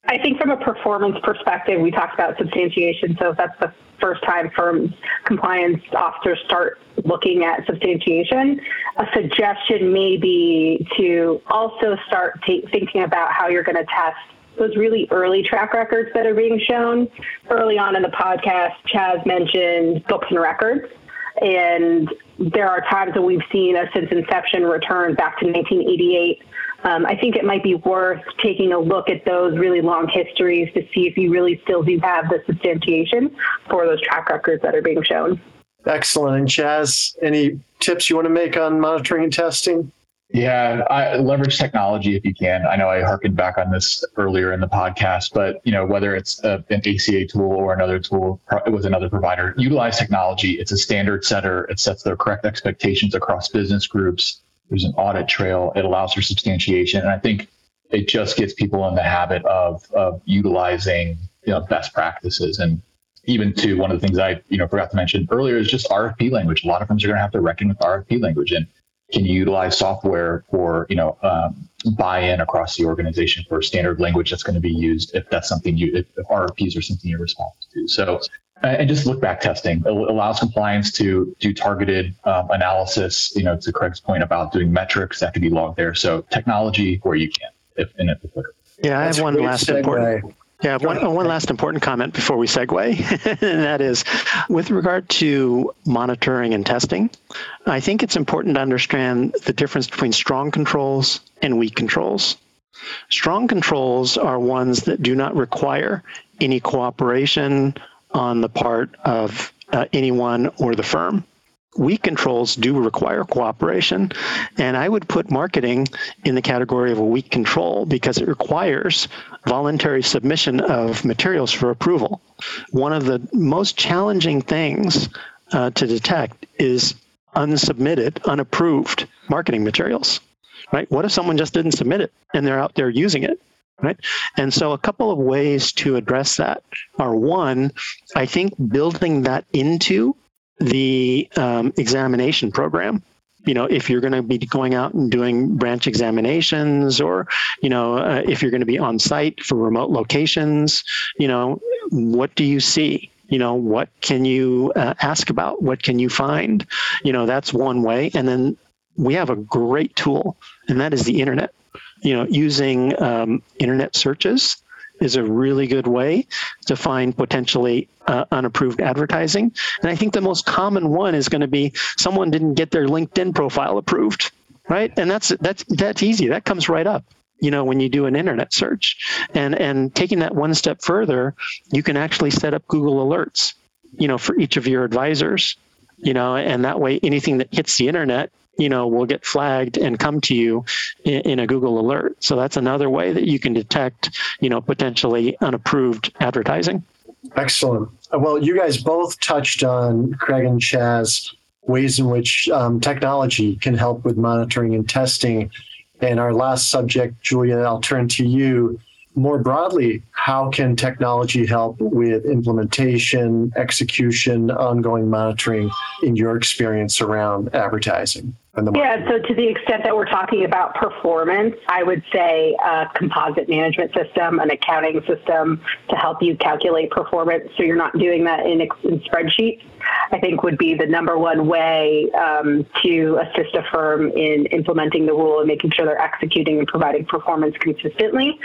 I think from a performance perspective, we talked about substantiation. So if that's the first time firms compliance officers start looking at substantiation, a suggestion may be to also start t- thinking about how you're going to test those really early track records that are being shown. Early on in the podcast, Chas mentioned books and records. And there are times that we've seen a since inception return back to 1988 um, I think it might be worth taking a look at those really long histories to see if you really still do have the substantiation for those track records that are being shown. Excellent. And Chas, any tips you want to make on monitoring and testing? Yeah, I leverage technology if you can. I know I harkened back on this earlier in the podcast, but you know whether it's a, an ACA tool or another tool with another provider, utilize technology. It's a standard setter. It sets the correct expectations across business groups there's an audit trail. It allows for substantiation. And I think it just gets people in the habit of, of utilizing you know, best practices. And even to one of the things I you know forgot to mention earlier is just RFP language. A lot of firms are going to have to reckon with RFP language. And can you utilize software for you know um, buy-in across the organization for standard language that's going to be used if that's something you if, if RFPs are something you're responsible to. So and just look back testing it allows compliance to do targeted um, analysis you know to craig's point about doing metrics that can be logged there so technology where you can if in it yeah i have one last segue. important yeah, one, one last important comment before we segue, and that is with regard to monitoring and testing, I think it's important to understand the difference between strong controls and weak controls. Strong controls are ones that do not require any cooperation on the part of uh, anyone or the firm. Weak controls do require cooperation, and I would put marketing in the category of a weak control because it requires voluntary submission of materials for approval. One of the most challenging things uh, to detect is unsubmitted, unapproved marketing materials? Right? What if someone just didn't submit it and they're out there using it? Right. And so a couple of ways to address that are one, I think building that into the um, examination program you know if you're going to be going out and doing branch examinations or you know uh, if you're going to be on site for remote locations you know what do you see? You know what can you uh, ask about? What can you find? You know that's one way. And then we have a great tool and that is the internet you know using um, internet searches is a really good way to find potentially uh, unapproved advertising. And I think the most common one is going to be someone didn't get their LinkedIn profile approved, right? And that's that's that's easy. That comes right up. You know, when you do an internet search, and and taking that one step further, you can actually set up Google alerts. You know, for each of your advisors. You know, and that way anything that hits the internet you know, will get flagged and come to you in, in, a Google alert. So that's another way that you can detect, you know, potentially unapproved advertising. Excellent. Well, you guys both touched on Craig and Chas ways in which um, technology can help with monitoring and testing. And our last subject, Julia, I'll turn to you more broadly, how can technology help with implementation, execution, ongoing monitoring in your experience around advertising? Yeah, so to the extent that we're talking about performance, I would say a composite management system, an accounting system to help you calculate performance so you're not doing that in, in spreadsheets, I think would be the number one way um, to assist a firm in implementing the rule and making sure they're executing and providing performance consistently.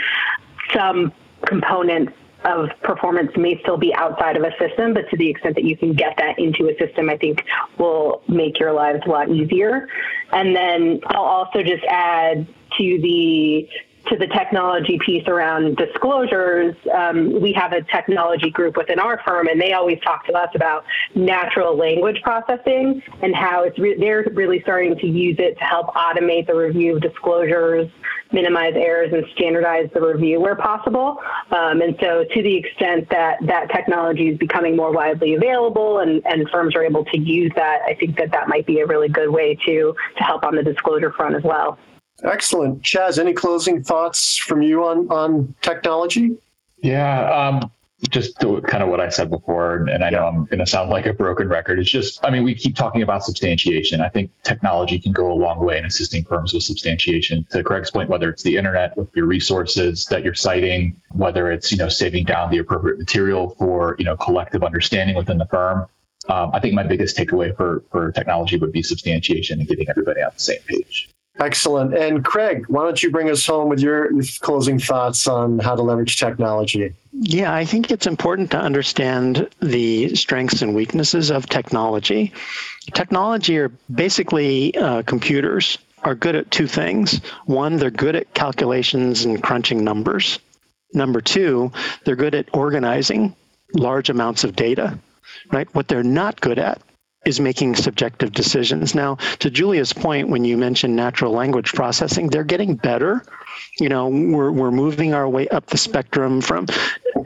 Some components of performance may still be outside of a system, but to the extent that you can get that into a system, I think will make your lives a lot easier. And then I'll also just add to the to the technology piece around disclosures, um, we have a technology group within our firm, and they always talk to us about natural language processing and how it's re- they're really starting to use it to help automate the review of disclosures, minimize errors, and standardize the review where possible. Um, and so, to the extent that that technology is becoming more widely available and, and firms are able to use that, I think that that might be a really good way to to help on the disclosure front as well. Excellent. Chas, any closing thoughts from you on, on technology? Yeah, um, just kind of what I said before, and I know I'm going to sound like a broken record. It's just, I mean, we keep talking about substantiation. I think technology can go a long way in assisting firms with substantiation. To Craig's point, whether it's the internet with your resources that you're citing, whether it's you know saving down the appropriate material for you know collective understanding within the firm. Um, I think my biggest takeaway for for technology would be substantiation and getting everybody on the same page. Excellent. And Craig, why don't you bring us home with your closing thoughts on how to leverage technology? Yeah, I think it's important to understand the strengths and weaknesses of technology. Technology are basically uh, computers are good at two things. One, they're good at calculations and crunching numbers. Number two, they're good at organizing large amounts of data. Right? What they're not good at is making subjective decisions. Now, to Julia's point, when you mentioned natural language processing, they're getting better. You know, we're, we're moving our way up the spectrum from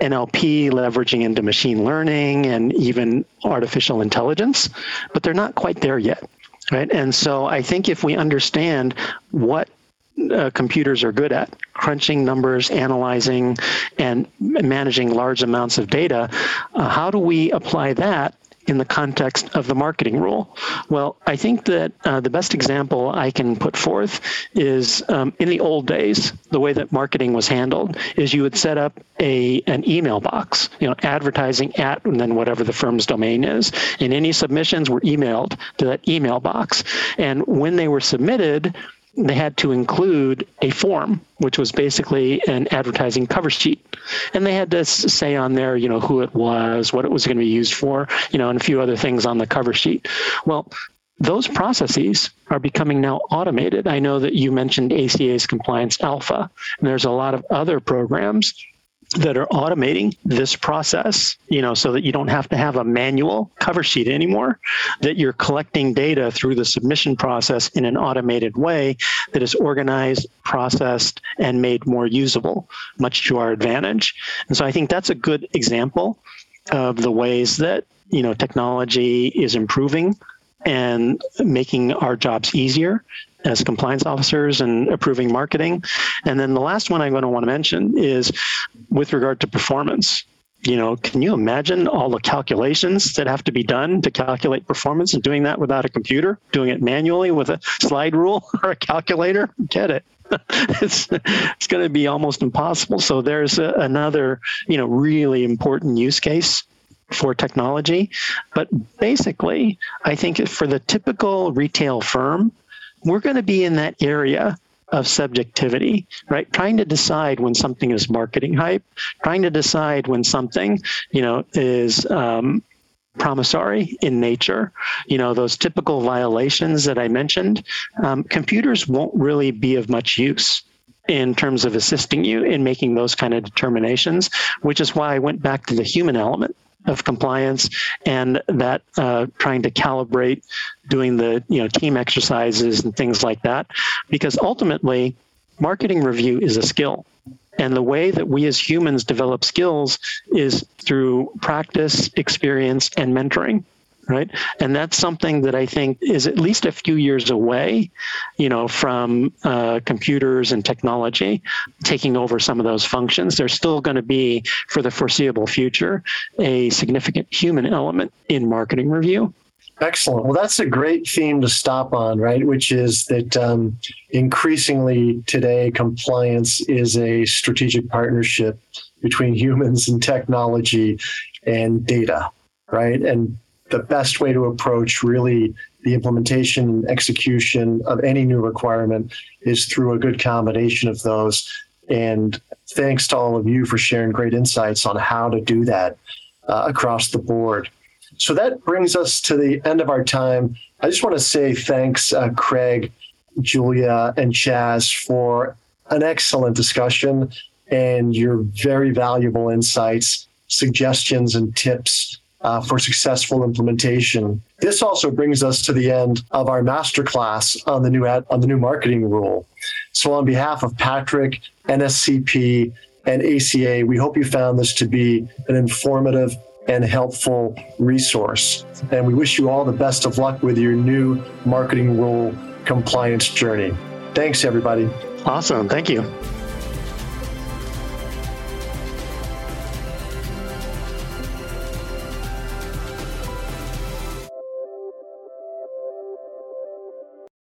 NLP leveraging into machine learning and even artificial intelligence, but they're not quite there yet. Right. And so I think if we understand what uh, computers are good at crunching numbers, analyzing, and managing large amounts of data. Uh, how do we apply that in the context of the marketing rule? Well, I think that uh, the best example I can put forth is um, in the old days, the way that marketing was handled is you would set up a an email box, you know, advertising at and then whatever the firm's domain is, and any submissions were emailed to that email box. And when they were submitted, they had to include a form, which was basically an advertising cover sheet. And they had to say on there, you know, who it was, what it was going to be used for, you know, and a few other things on the cover sheet. Well, those processes are becoming now automated. I know that you mentioned ACA's ComplianceAlpha, and there's a lot of other programs that are automating this process, you know, so that you don't have to have a manual cover sheet anymore, that you're collecting data through the submission process in an automated way that is organized, processed, and made more usable, much to our advantage. And so I think that's a good example of the ways that, you know, technology is improving and making our jobs easier as compliance officers and approving marketing. And then the last one I'm going to want to mention is with regard to performance. You know, can you imagine all the calculations that have to be done to calculate performance and doing that without a computer, doing it manually with a slide rule or a calculator? Get it. it's it's going to be almost impossible. So there's a, another, you know, really important use case for technology. But basically, I think for the typical retail firm, we're going to be in that area of subjectivity, right? Trying to decide when something is marketing hype, trying to decide when something, you know, is um, promissory in nature. You know, those typical violations that I mentioned, um, computers won't really be of much use in terms of assisting you in making those kind of determinations, which is why I went back to the human element of compliance and that uh, trying to calibrate doing the you know team exercises and things like that. Because ultimately marketing review is a skill. And the way that we as humans develop skills is through practice experience and mentoring right and that's something that i think is at least a few years away you know from uh, computers and technology taking over some of those functions there's still going to be for the foreseeable future a significant human element in marketing review Excellent. Well, that's a great theme to stop on, right? Which is that um, increasingly today, compliance is a strategic partnership between humans and technology and data, right? And the best way to approach really the implementation and execution of any new requirement is through a good combination of those. And thanks to all of you for sharing great insights on how to do that uh, across the board. So that brings us to the end of our time. I just want to say thanks, uh, Craig, Julia, and Chas for an excellent discussion and your very valuable insights, suggestions, and tips uh, for successful implementation. This also brings us to the end of our masterclass on the new ad, on the new marketing rule. So, on behalf of Patrick, NSCP, and ACA, we hope you found this to be an informative and helpful resource. And we wish you all the best of luck with your new marketing rule compliance journey. Thanks, everybody. Awesome. Thank you.